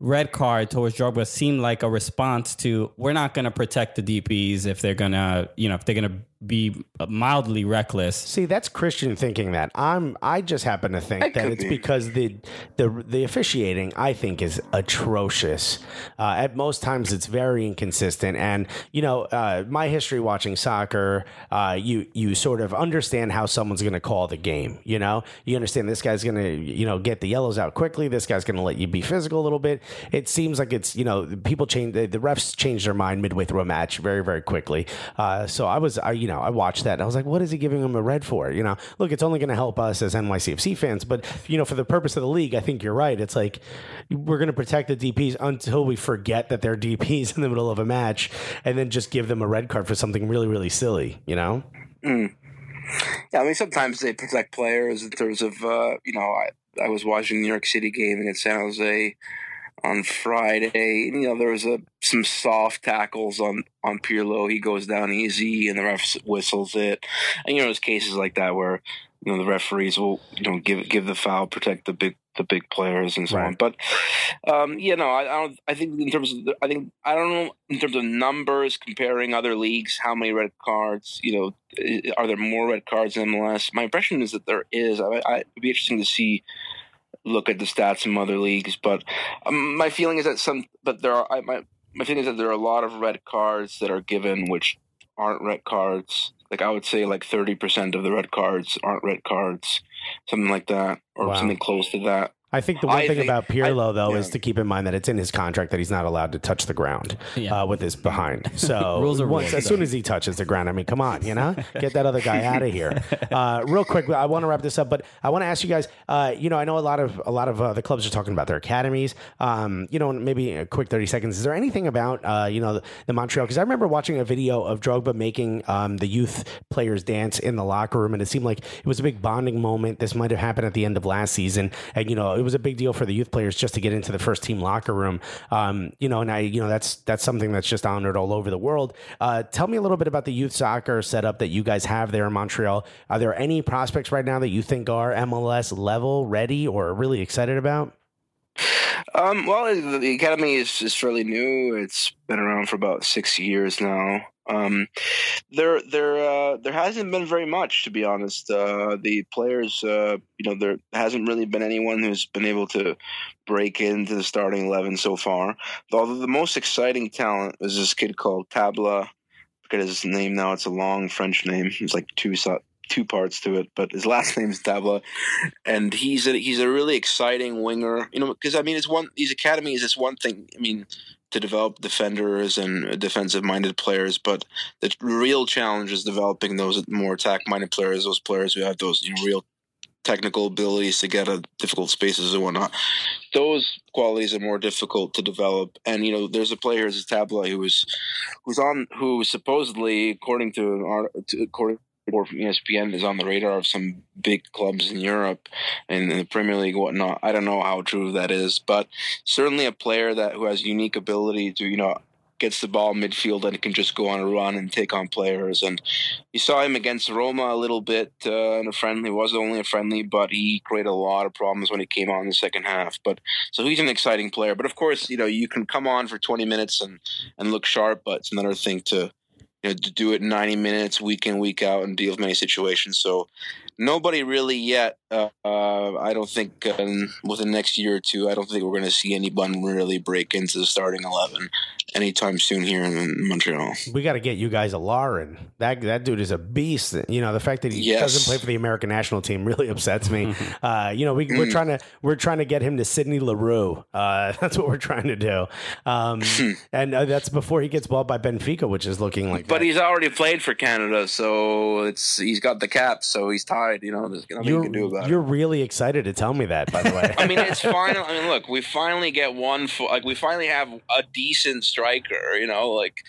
red card towards Drogba seemed like a response to we're not going to protect the DPs if they're going to, you know, if they're going to be mildly reckless. See, that's Christian thinking that. I'm. I just happen to think That that it's be. because the the the officiating I think is atrocious. Uh, at most times, it's very inconsistent. And you know, uh, my history watching soccer, uh, you you sort of understand how someone's going to call the game. You know, you understand this guy's going to you know get the yellows out quickly. This guy's going to let you be physical a little bit. It seems like it's you know people change the, the refs change their mind midway through a match very very quickly. Uh, so I was I you know I watched that I was like, what is he giving him a red for? You know, look, it's only going to help us as NYCFC fans, but you know, for the purpose of the league, I think you're right. It's like we're going to protect the DPS until we forget that they're *laughs* DPS in the middle of a match, and then just give them a red card for something really really silly. You know. Yeah, I mean sometimes they protect players in terms of uh, you know I I was watching New York City game against San Jose on Friday. You know there was a some soft tackles on on Pirlo. He goes down easy, and the ref whistles it. And you know there's cases like that where you know the referees will you know give give the foul, protect the big the big players and so on. But um, you know I, I don't. I think in terms of the, I think I don't know in terms of numbers comparing other leagues how many red cards you know are there more red cards in MLS? My impression is that there is. I, I it'd be interesting to see look at the stats in other leagues, but um, my feeling is that some, but there are I, my my feeling is that there are a lot of red cards that are given which aren't red cards. Like I would say, like thirty percent of the red cards aren't red cards, something like that, or Wow. something close to that. I think the one I thing think- about Pirlo, I- though, yeah. is to keep in mind that it's in his contract that he's not allowed to touch the ground Yeah. uh, with his behind. *laughs* So Rules are once, rules, as so. soon as he touches the ground, I mean, come on, you know, get that other guy out of here. *laughs* Uh, real quick, I want to wrap this up, but I want to ask you guys. Uh, you know, I know a lot of a lot of uh, the clubs are talking about their academies. Um, you know, maybe a quick thirty seconds. Is there anything about uh, you know the, the Montreal? Because I remember watching a video of Drogba making um, the youth players dance in the locker room, and it seemed like it was a big bonding moment. This might have happened at the end of last season, and you know, it was a big deal for the youth players just to get into the first team locker room. Um, you know, and I, you know, that's that's something that's just honored all over the world. Uh, tell me a little bit about the youth soccer setup that you guys have there in Montreal. Are there any prospects right now that you think are MLS level ready or really excited about? Um, well, the academy is, is fairly new. It's been around for about six years now. Um, there, there, uh, there hasn't been very much, to be honest. Uh, the players, uh, you know, there hasn't really been anyone who's been able to break into the starting eleven so far. Although the most exciting talent is this kid called Tabla. I forget his name now. It's a long French name. It's like two two parts to it, but his last *laughs* name is Tabla, and he's a, he's a really exciting winger. You know, because I mean, it's one these academies. It's one thing. I mean, to develop defenders and defensive minded players, but the real challenge is developing those more attack minded players. Those players who have those you know real technical abilities to get of difficult spaces and whatnot. Those qualities are more difficult to develop. And you know, there's a player as a Tabla who was who's on who supposedly, according to an art, according or E ESPN is on the radar of some big clubs in Europe and in the Premier League, whatnot. I don't know how true that is, but certainly a player that who has unique ability to, you know, gets the ball midfield and can just go on a run and take on players. And you saw him against Roma a little bit uh, in a friendly. It was only a friendly, but he created a lot of problems when he came on in the second half. But so he's an exciting player. But of course, you know, you can come on for 20 minutes and and look sharp, but it's another thing to you know to do it 90 minutes week in week out and deal with many situations. So nobody really yet. Uh, uh, I don't think um, within the next year or two, I don't think we're going to see anyone really break into the starting eleven anytime soon here in Montreal. We got to get you guys a Larin. That that dude is a beast. You know the fact that he Yes. doesn't play for the American national team really *laughs* upsets me. *laughs* uh, you know we, we're trying to we're trying to get him to Sydney Larue. Uh, *laughs* that's what we're trying to do. Um, and uh, that's before he gets bought by Benfica, which is looking like. But that. he's already played for Canada, so it's he's got the cap, so he's tied. You know, there's nothing you you're, can do about it. you're really excited to tell me that, by the way. *laughs* I mean, it's *laughs* final. I mean, look, we finally get one. Fo- like, we finally have a decent striker. You know, like,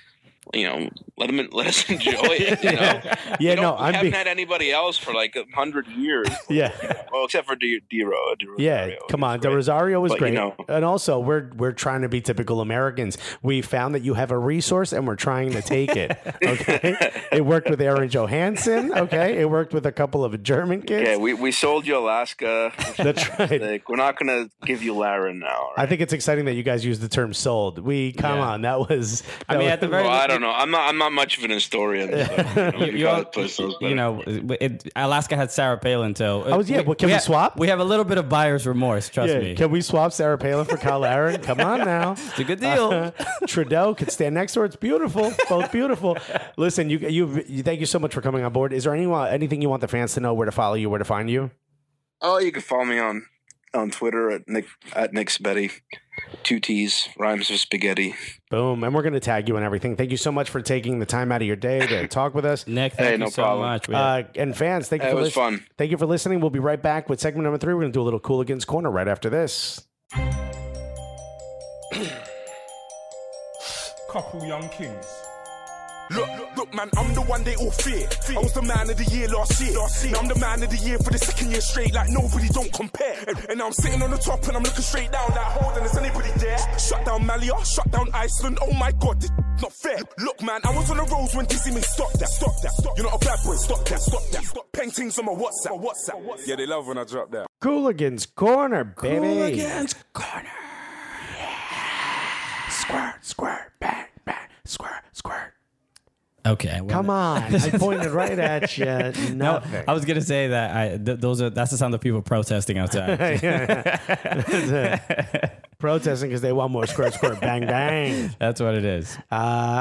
you know, let them let us *laughs* enjoy *laughs* it. You know, yeah, We no, I'm haven't being, had anybody else for like a hundred years. *laughs* yeah. Well, except for D. D. Ro- Di Yeah, Rosario, come on. De. Rosario was But, you great, know- and also we're we're trying to be typical Americans. We found that you have a resource, and we're trying to take it. Okay, it worked with Aron Jóhannsson. Okay, it worked with a couple of German kids. Yeah, we, we sold you Alaska. That's right. Like, we're not gonna give you Larin now. all I think it's exciting that you guys use the term "sold." We come Yeah. on, that was. I mean, was- at the very Well, I don't know. I'm not. I'm not much of an historian. So, *laughs* you know, You, you you, gotta all- push those you know, it, Alaska had Sarah Palin, so uh, Oh, yeah, well, can we ha- swap? We have a little bit of buyer's remorse. Trust yeah, me, can we swap Sarah Palin for Cyle Larin? *laughs* Come on now. it's a good deal. Uh, *laughs* Trudeau could stand next to her. It's beautiful, both beautiful. Listen, you, you, you, thank you so much for coming on board. Is there any anything you want the fans to know where to follow you, where to find you? Oh, you can follow me on on Twitter at Nick at NickSabetti. Two T's rhymes with spaghetti. Boom, and we're going to tag you and everything. Thank you so much for taking the time out of your day to *coughs* talk with us. Nick, thank Hey, you no so problem. much. We- Uh, and fans, thank you It for was listening. fun. Thank you for listening. We'll be right back with segment number three. We're going to do a little Cooligans Corner right after this. couple young kings. Look, look, look, man, I'm the one they all fear. I was the man of the year last year. Now I'm the man of the year for the second year straight, like nobody don't compare. And, and now I'm sitting on the top and I'm looking straight down, like holding, is anybody there? Shut down Malia, shut down Iceland. Oh my god, this not fair. Look, man, I was on the roads when Dizzy me stop that, stop that. Stop. You're not a bad boy, stop that, stop that. Stop. Paintings on my WhatsApp, WhatsApp. Yeah, they love when I drop that. Cooligans Corner, baby. Cooligans Corner. Yeah. Squirt, squirt, bang, bang, squirt, squirt. Okay, well, Come *laughs* on. I pointed right at you. *laughs* No, Nothing. I was gonna say that I th- those are that's the sound of people protesting outside. *laughs* Protesting because they want more squirt, squirt, *laughs* bang, bang. that's what it is. Uh,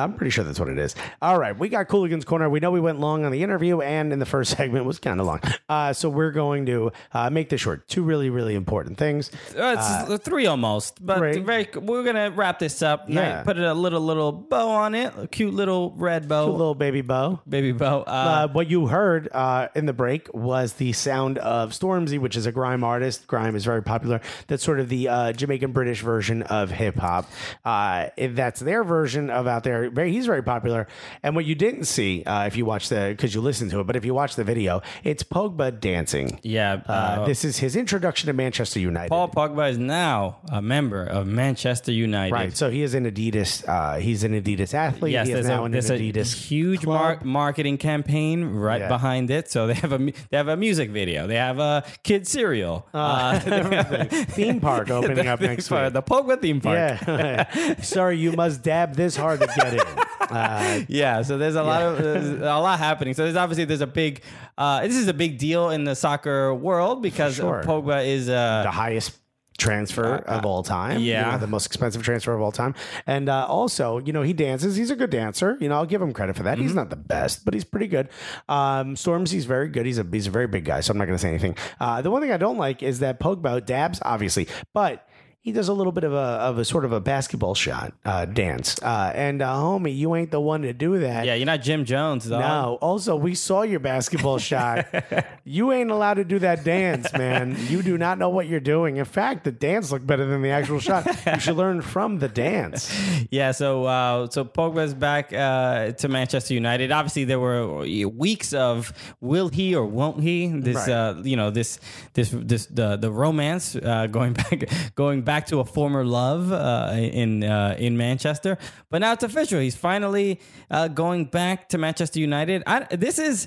I'm pretty sure that's what it is. All right, we got Cooligans Corner. We know we went long on the interview, and in the first *laughs* segment was kind of long. Uh, so we're going to uh, make this short. Two really, really important things. Uh, it's three almost, but three. very. We're gonna wrap this up. Yeah. put a little little bow on it, a cute little red bow, A little baby bow. baby bow. Uh, Uh, what you heard uh, in the break was the sound of Stormzy, which is a grime artist. Grime is very popular. That's sort of the uh, Jamaican British version of hip hop. Uh, that's their version of out there. Very, he's very popular. And what you didn't see, uh, if you watch the, because you listened to it, but if you watch the video, it's Pogba dancing. yeah, Uh, uh, this is his introduction to Manchester United. Paul Pogba is now a member of Manchester United. Right, so he is an Adidas. Uh, he's an Adidas athlete. Yes, he there's, now a, an there's a Adidas huge mar- marketing campaign right Yeah. behind it. So they have a they have a music video. They have a kid cereal. Uh, *laughs* *laughs* theme park *laughs* opening up next theme the Pogba theme park. Yeah, *laughs* sorry, you must dab this hard to get in. *laughs* Uh, Yeah, so there's a lot of a lot happening. So there's obviously there's a big uh, this is a big deal in the soccer world because Sure. Pogba is uh, the highest transfer of all time. you yeah. know, the most expensive transfer of all time. And uh, also, you know, he dances. He's a good dancer. You know, I'll give him credit for that. Mm-hmm. He's not the best, but he's pretty good. Um, Stormzy's very good. He's a he's a very big guy, so I'm not going to say anything. Uh, the one thing I don't like is that Pogba dabs, obviously, but. He does a little bit of a of a sort of a basketball shot uh, dance, uh, and uh, homie, you ain't the one to do that. yeah, you're not Jim Jones. Though. No. Also, we saw your basketball shot. *laughs* You ain't allowed to do that dance, man. You do not know what you're doing. In fact, the dance looked better than the actual shot. You should learn from the dance. *laughs* Yeah, so uh, so Pogba's back uh, to Manchester United. Obviously, there were weeks of will he or won't he? This Right. uh, you know this this this the the romance uh, going *laughs* back going back back to a former love uh, in uh, in Manchester. But now it's official. He's finally uh, going back to Manchester United. I, this is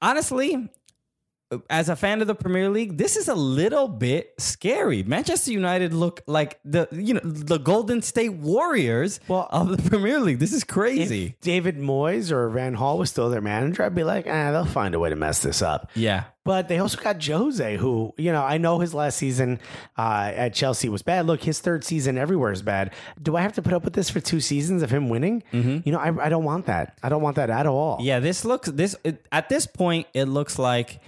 honestly as a fan of the Premier League, this is a little bit scary. Manchester United look like the you know the Golden State Warriors Well- of the Premier League. This is crazy. If David Moyes or Van Gaal was still their manager, I'd be like, ah, they'll find a way to mess this up. yeah. But they also got Jose, who, you know, I know his last season uh, at Chelsea was bad. Look, his third season everywhere is bad. Do I have to put up with this for two seasons of him winning? You know, I, I don't want that. I don't want that at all. Yeah, this looks this it, at this point it looks like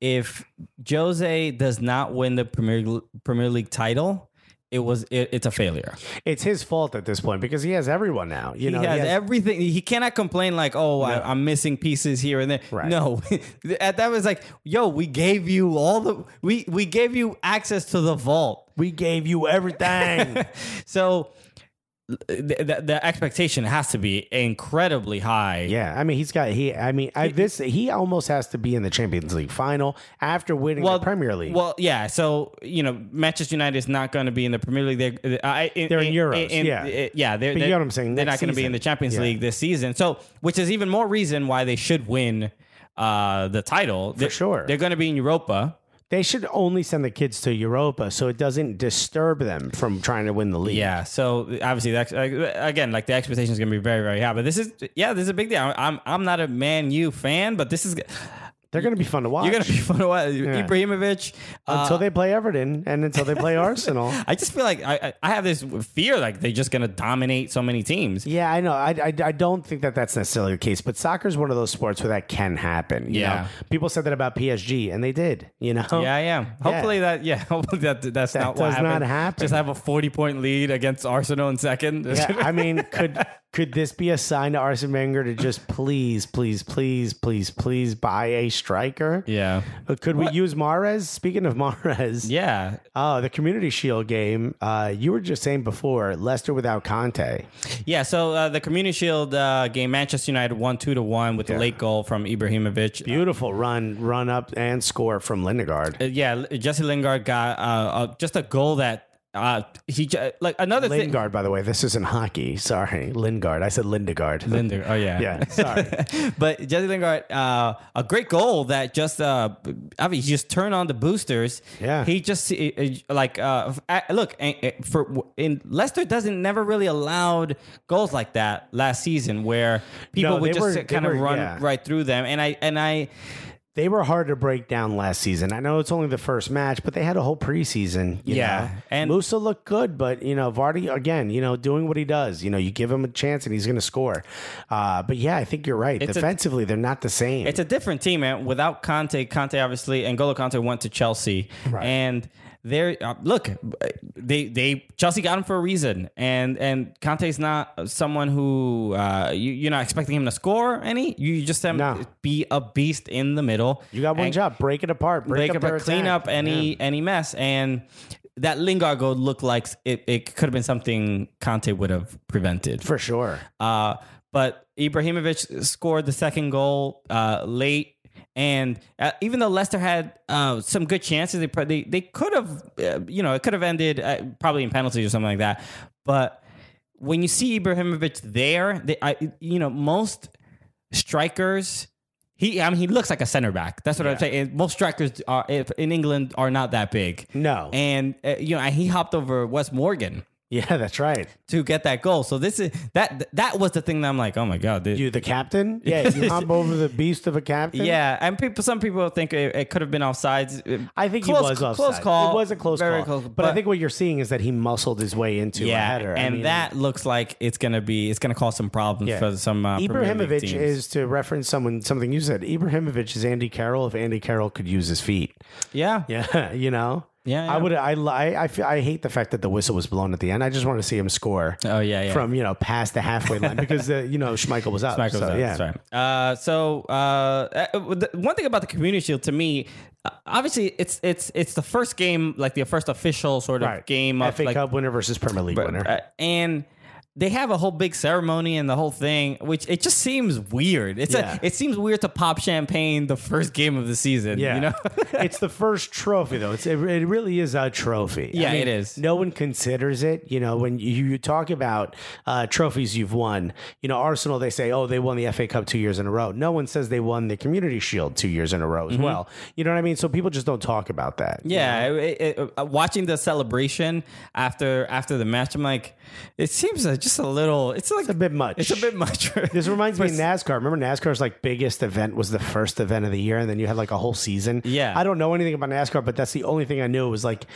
if Jose does not win the Premier Premier League title, it was it, it's a failure. It's his fault at this point because he has everyone now. You he know, has everything. He cannot complain like, "Oh, I, I'm missing pieces here and there." Right. No, *laughs* at that was like, "Yo, we gave you all the we we gave you access to the vault." we gave you everything. *laughs* So the, the, expectation has to be incredibly high. yeah, I mean, he's got he. I mean, I, this he almost has to be in the Champions League final after winning the Premier League. Well, yeah. So you know, Manchester United is not going to be in the Premier League. They're, I, in, They're in Euros, yeah. uh, yeah. They're, But you they're- know what I'm saying, They're next not going to be in the Champions Yeah. League this season. So, which is even more reason why they should win uh, the title For sure. They're going to be in Europa. They should only send the kids to Europa so it doesn't disturb them from trying to win the league. Yeah. So obviously, that's again like the expectation is going to be very, very high. But this is yeah, this is a big deal. I'm I'm not a Man U fan, but this is they're going to be fun to watch. you're going to be fun to watch. Ibrahimovic. uh, until they play Everton and until they play *laughs* Arsenal. I just feel like I, I have this fear like they're just going to dominate so many teams. Yeah, I know. I, I, I don't think that that's necessarily the case, but soccer is one of those sports where that can happen. you Yeah. know? people said that about PSG, and they did. You know, Yeah, *laughs* yeah. Hopefully that. Yeah, *laughs* hopefully that that's That not what does not happen. Just have a forty point lead against Arsenal in second. Yeah, I mean, could could this be a sign to Arsene Wenger to just please, please, please, please, please buy a striker? yeah, Uh, Could we use Mahrez? Speaking of Mahrez, yeah. Oh, the Community Shield game. Uh, you were just saying before Leicester without Kanté. Yeah, so uh, the Community Shield uh, game, Manchester United won two to one with the late goal from Ibrahimovic. Beautiful run, run up and score from Lindegaard. Uh, yeah, Jesse Lingard got uh, uh, just a goal that uh, he like another thing. Lingard, by the way, this isn't hockey. Sorry, Lingard. I said Lindegard. Lingard. Oh yeah, Yeah, sorry. *laughs* but Jesse Lingard, uh, a great goal that just, uh, I mean, he just turned on the boosters. Yeah. he just uh, uh, like, uh, uh, look, uh, uh, for in Leicester doesn't never really allowed goals like that last season where people No, would just were- kind of were- run yeah. right through them, and I and I. They were hard to break down last season. I know it's only the first match, but they had a whole preseason. you Yeah, know. and- Musa looked good, but you know Vardy again. You know, doing what he does. You know, you give him a chance and he's going to score. Uh, but yeah, I think you're right. It's a- Defensively, they're not the same. It's a different team, man. Without Kanté, Kanté obviously, and Golo Kanté went to Chelsea, Right. and they're uh, look, they they Chelsea got him for a reason, and and Kanté's not someone who uh, you, you're not expecting him to score any. You just have him No. be a beast in the middle. you got one job: break it apart, break Break up clean up any any mess, and that Lingard goal looked like it, it could have been something Kanté would have prevented. for sure. Uh, but Ibrahimovic scored the second goal uh, late. And uh, even though Leicester had uh, some good chances, they they, they could have, uh, you know, it could have ended uh, probably in penalties or something like that. But when you see Ibrahimovic there, they, I, you know, most strikers, he, I mean, he looks like a center back. That's what I'm saying. Most strikers are in England are not that big. No. and uh, you know, and he hopped over Wes Morgan Yeah, that's right. to get that goal. So this is that that was the thing that I'm like, oh my god, this- You, the captain? Yeah, you *laughs* hop over the beast of a captain. yeah. And people, some people think it, it could have been offsides. I think Close- he was offside. Close call. It was a close Very call. close, but, I think what you're seeing is that he muscled his way into a yeah, header. I and mean, that looks like it's gonna be it's gonna cause some problems yeah. for some uh, Ibrahimovic is to reference someone something you said. Ibrahimovic is Andy Carroll if Andy Carroll could use his feet. yeah, *laughs* Yeah, you know. Yeah, yeah. I would. I, I. I. feel- I hate the fact that the whistle was blown at the end. I just want to see him score. Oh, yeah, yeah. From you know past the halfway line because uh, you know Schmeichel was up. Schmeichel's so, out, yeah. that's right. Uh, so uh, uh, the, one thing about the Community Shield to me, uh, obviously it's it's it's the first game, like the first official sort of Right. game of FA like Cup winner versus Premier League winner. Uh, and they have a whole big ceremony and the whole thing, which it just seems weird. It's Yeah. a, it seems weird to pop champagne the first game of the season. Yeah, you know. *laughs* it's the first trophy though. It's it, it really is a trophy. Yeah, it is. No one considers it. You know, when you, you talk about uh, trophies you've won, you know, Arsenal they say, oh, they won the FA Cup two years in a row. No one says they won the Community Shield two years in a row as well. You know what I mean? So people just don't talk about that. Mm-hmm. Yeah, it- it- uh, watching the celebration after after the match, I'm like, it seems uh, just a little. It's like It's a bit much. It's a bit much. This reminds me of *laughs* NASCAR. Remember NASCAR's like biggest event was the first event of the year, and then you had like a whole season. Yeah. I don't know anything about NASCAR, but that's the only thing I knew was like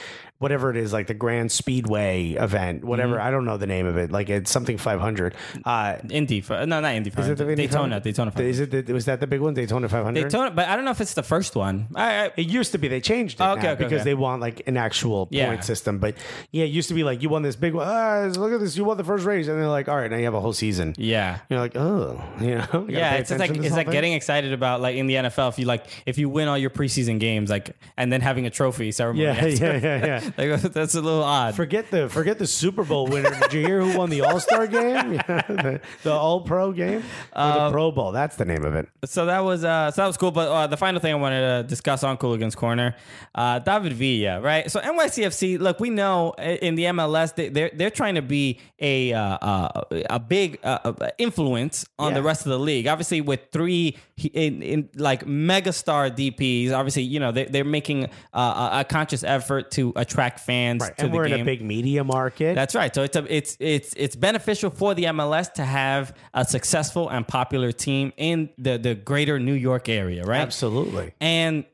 whatever it is, like the Grand Speedway event, whatever. Mm-hmm. I don't know the name of it. Like it's something 500. Uh, Indy, no, not Indy. is it the Daytona? 500? Daytona. 500. Is it? The, was that the big one? Daytona 500. Daytona, but I don't know if it's the first one. I, I, It used to be. They changed it Oh, okay, okay, because okay. they want like an actual Yeah. point system. But yeah, it used to be like you won this big one. Ah, look at this. You won the first race, and they're like, all right, now you have a whole season. yeah. You're like, oh, *laughs* you know, you Yeah, it's like it's like getting excited about like in the NFL if you like if you win all your preseason games like and then having a trophy ceremony. Yeah, *laughs* yeah, yeah, yeah. *laughs* like *laughs* that's a little odd. Forget the forget the Super Bowl winner. Did you hear who won the All Star game? Yeah, *laughs* the, the All Pro game, or the Pro Bowl? That's the name of it. So that was uh, so that was cool. But uh, the final thing I wanted to discuss on Cooligans Corner, uh, David Villa, right? So NYCFC, look, we know in the MLS they, they're they're trying to be a uh, uh, a big uh, influence on Yeah. the rest of the league. Obviously, with three in, in like megastar DPs, obviously you know they, they're making uh, a a conscious effort to attract fans Right, to and the we're game. in a big media market. That's right. So it's a, it's it's it's beneficial for the MLS to have a successful and popular team in the the greater New York area, right? absolutely. And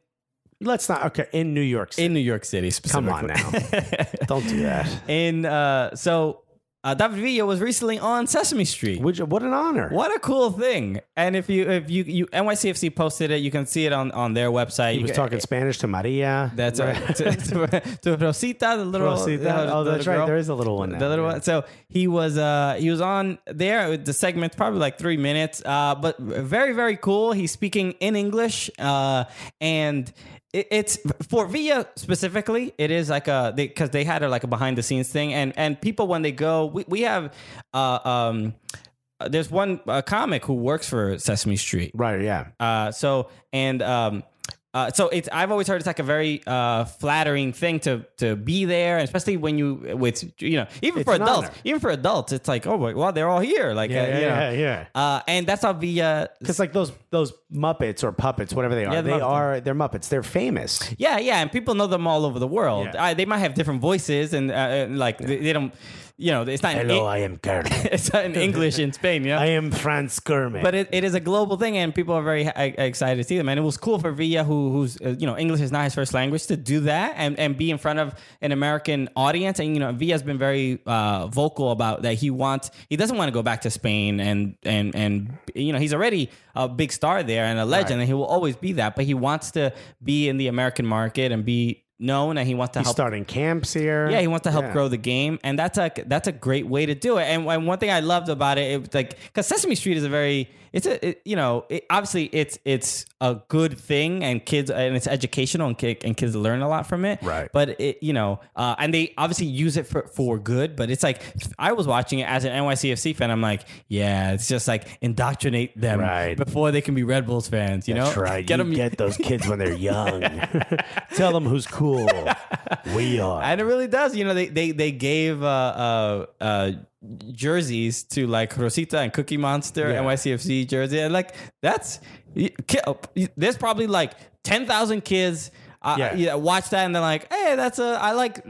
Let's not okay in New York City. in New York City, Come on now, *laughs* don't do that. in uh, so uh, David Villa was recently on Sesame Street. Which, what an honor. What a cool thing! And if you if you you NYCFC posted it, you can see it on on their website. He You was can- talking Spanish to Maria. That's right. *laughs* to, to, to Rosita, the little. Rosita. the- Oh, the that's little right. girl. There is a little one. the little yeah. one. So he was uh he was on there. The segment probably like three minutes. Uh, but very very cool. He's speaking in English. Uh, and it, it's for Villa specifically. It is like a because they, had a like a behind the scenes thing. And and people when they go, we we have uh um. There's one uh, comic who works for Sesame Street, Right. Yeah. uh, so and um, uh, so it's I've always heard it's like a very uh, flattering thing to to be there, and especially when you with you know even It's for adults, honor. even for adults, it's like oh my, well they're all here, like Yeah. uh, Yeah. yeah. yeah. Uh, and that's how Villa. Because like those those Muppets or puppets, whatever they are, Yeah, the they Muppets. are they're Muppets. They're famous. Yeah, yeah, and people know them all over the world. Yeah. Uh, they might have different voices, and, uh, and like they, they don't, you know, it's not in, Hello, I am Kermit. *laughs* it's not in English in Spain, you *laughs* know. I am Franz Kermit. But it, it is a global thing, and people are very excited to see them. And it was cool for Villa, who who's uh, you know English is not his first language, to do that and, and be in front of an American audience. And you know Villa's been very uh, vocal about that. He wants he doesn't want to go back to Spain, and and and you know he's already a big star there and a legend, Right. and he will always be that. But he wants to be in the American market and be known, and he wants to He's help starting camps here. yeah, he wants to help Yeah. grow the game, and that's a that's a great way to do it. And, and one thing I loved about it, it was like because Sesame Street is a very it's a it, you know it, obviously it's it's a good thing and kids and it's educational and, ki- and kids learn a lot from it. Right. But it you know uh, and they obviously use it for for good. But it's like I was watching it as an NYCFC fan. I'm like, yeah, it's just like indoctrinate them Right. before they can be Red Bulls fans. You That's know, right. Get you 'em- get those kids when they're young. *laughs* Tell them who's cool. *laughs* We are. And it really does. You know, they they they gave uh, uh, uh, jerseys to like Rosita and Cookie Monster, Yeah. NYCFC jersey, and like that's there's probably like ten thousand kids. Uh, Yeah. yeah. watch that and they're like, hey, that's a I like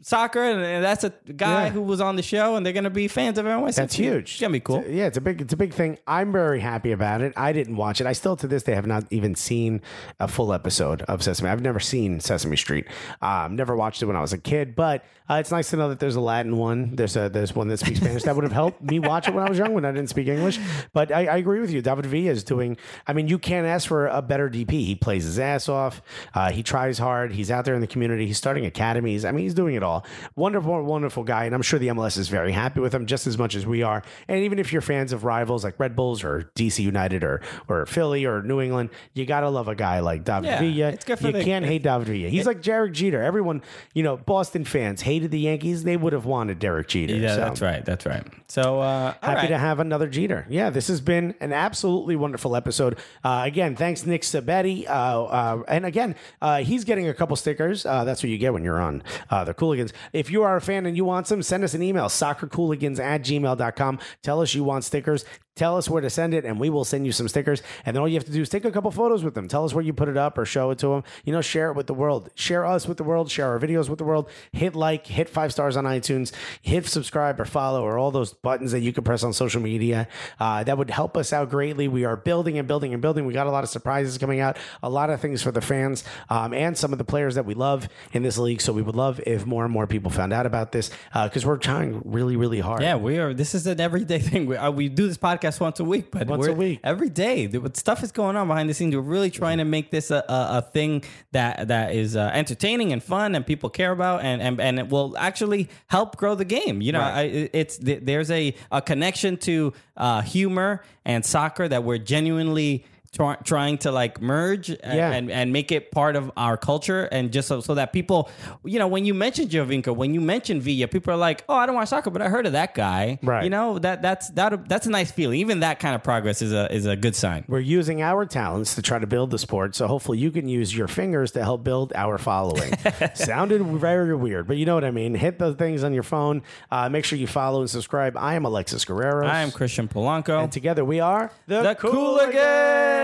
soccer and, and that's a guy Yeah. who was on the show and they're gonna be fans of NYCFC. That's huge. It's gonna be cool. Yeah, it's a big it's a big thing. I'm very happy about it. I didn't watch it. I still to this day have not even seen a full episode of Sesame. I've never seen Sesame Street. Um, never watched it when I was a kid, but uh, it's nice to know that there's a Latin one. There's a there's one that speaks Spanish. That would have helped me watch it when I was young when I didn't speak English. But I, I agree with you. David V is doing. I mean, you can't ask for a better DP. He plays his ass off. Uh, he tries hard. He's out there in the community. He's starting academies. I mean, he's doing it all. Wonderful, wonderful guy. And I'm sure the MLS is very happy with him just as much as we are. And even if you're fans of rivals like Red Bulls or DC United or, or Philly or New England, you got to love a guy like David Yeah, Villa. it's good for you the- can't hate David Villa. He's like Derek Jeter. Everyone, you know, Boston fans hated the Yankees. They would have wanted Derek Jeter. Yeah, So- that's right. That's right. So uh, Happy right. to have another Jeter. Yeah, this has been an absolutely wonderful episode. Uh, again, thanks Nick Sabetti. Uh, uh, and again, uh, he's getting a couple stickers. Uh, that's what you get when you're on uh, the Cooligans. If you are a fan and you want some, send us an email, soccercooligans at gmail.com. Tell us you want stickers. Tell us where to send it, and we will send you some stickers. And then all you have to do is take a couple photos with them. Tell us where you put it up or show it to them. You know, share it with the world. Share us with the world. Share our videos with the world. Hit like, hit five stars on iTunes. Hit subscribe or follow or all those buttons that you can press on social media. Uh, that would help us out greatly. We are building and building and building. We got a lot of surprises coming out, a lot of things for the fans um, and some of the players that we love in this league. So we would love if more and more people found out about this because we're trying really, really hard. Yeah, we are. This is an everyday *laughs* thing. We, uh, we do this podcast once a week, but Once a week. every day. Stuff is going on behind the scenes. We're really trying to make this a, a, a thing that that is uh, entertaining and fun, and people care about, and and, and it will actually help grow the game. You know, I, it's there's a a connection to uh, humor and soccer that we're genuinely. Try, trying to like merge and, Yeah. and and make it part of our culture and just so, so that people you know when you mention Giovinco when you mention Villa people are like oh I don't watch soccer but I heard of that guy Right. you know that that's that that's a nice feeling even that kind of progress is a is a good sign We're using our talents to try to build the sport. So hopefully you can use your fingers to help build our following. *laughs* Sounded very weird, but you know what I mean. Hit those things on your phone. Uh, make sure you follow and subscribe. I am Alexis Guerrero. I am Christian Polanco And together we are the Cooligans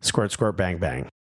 Squirt, squirt, bang, bang.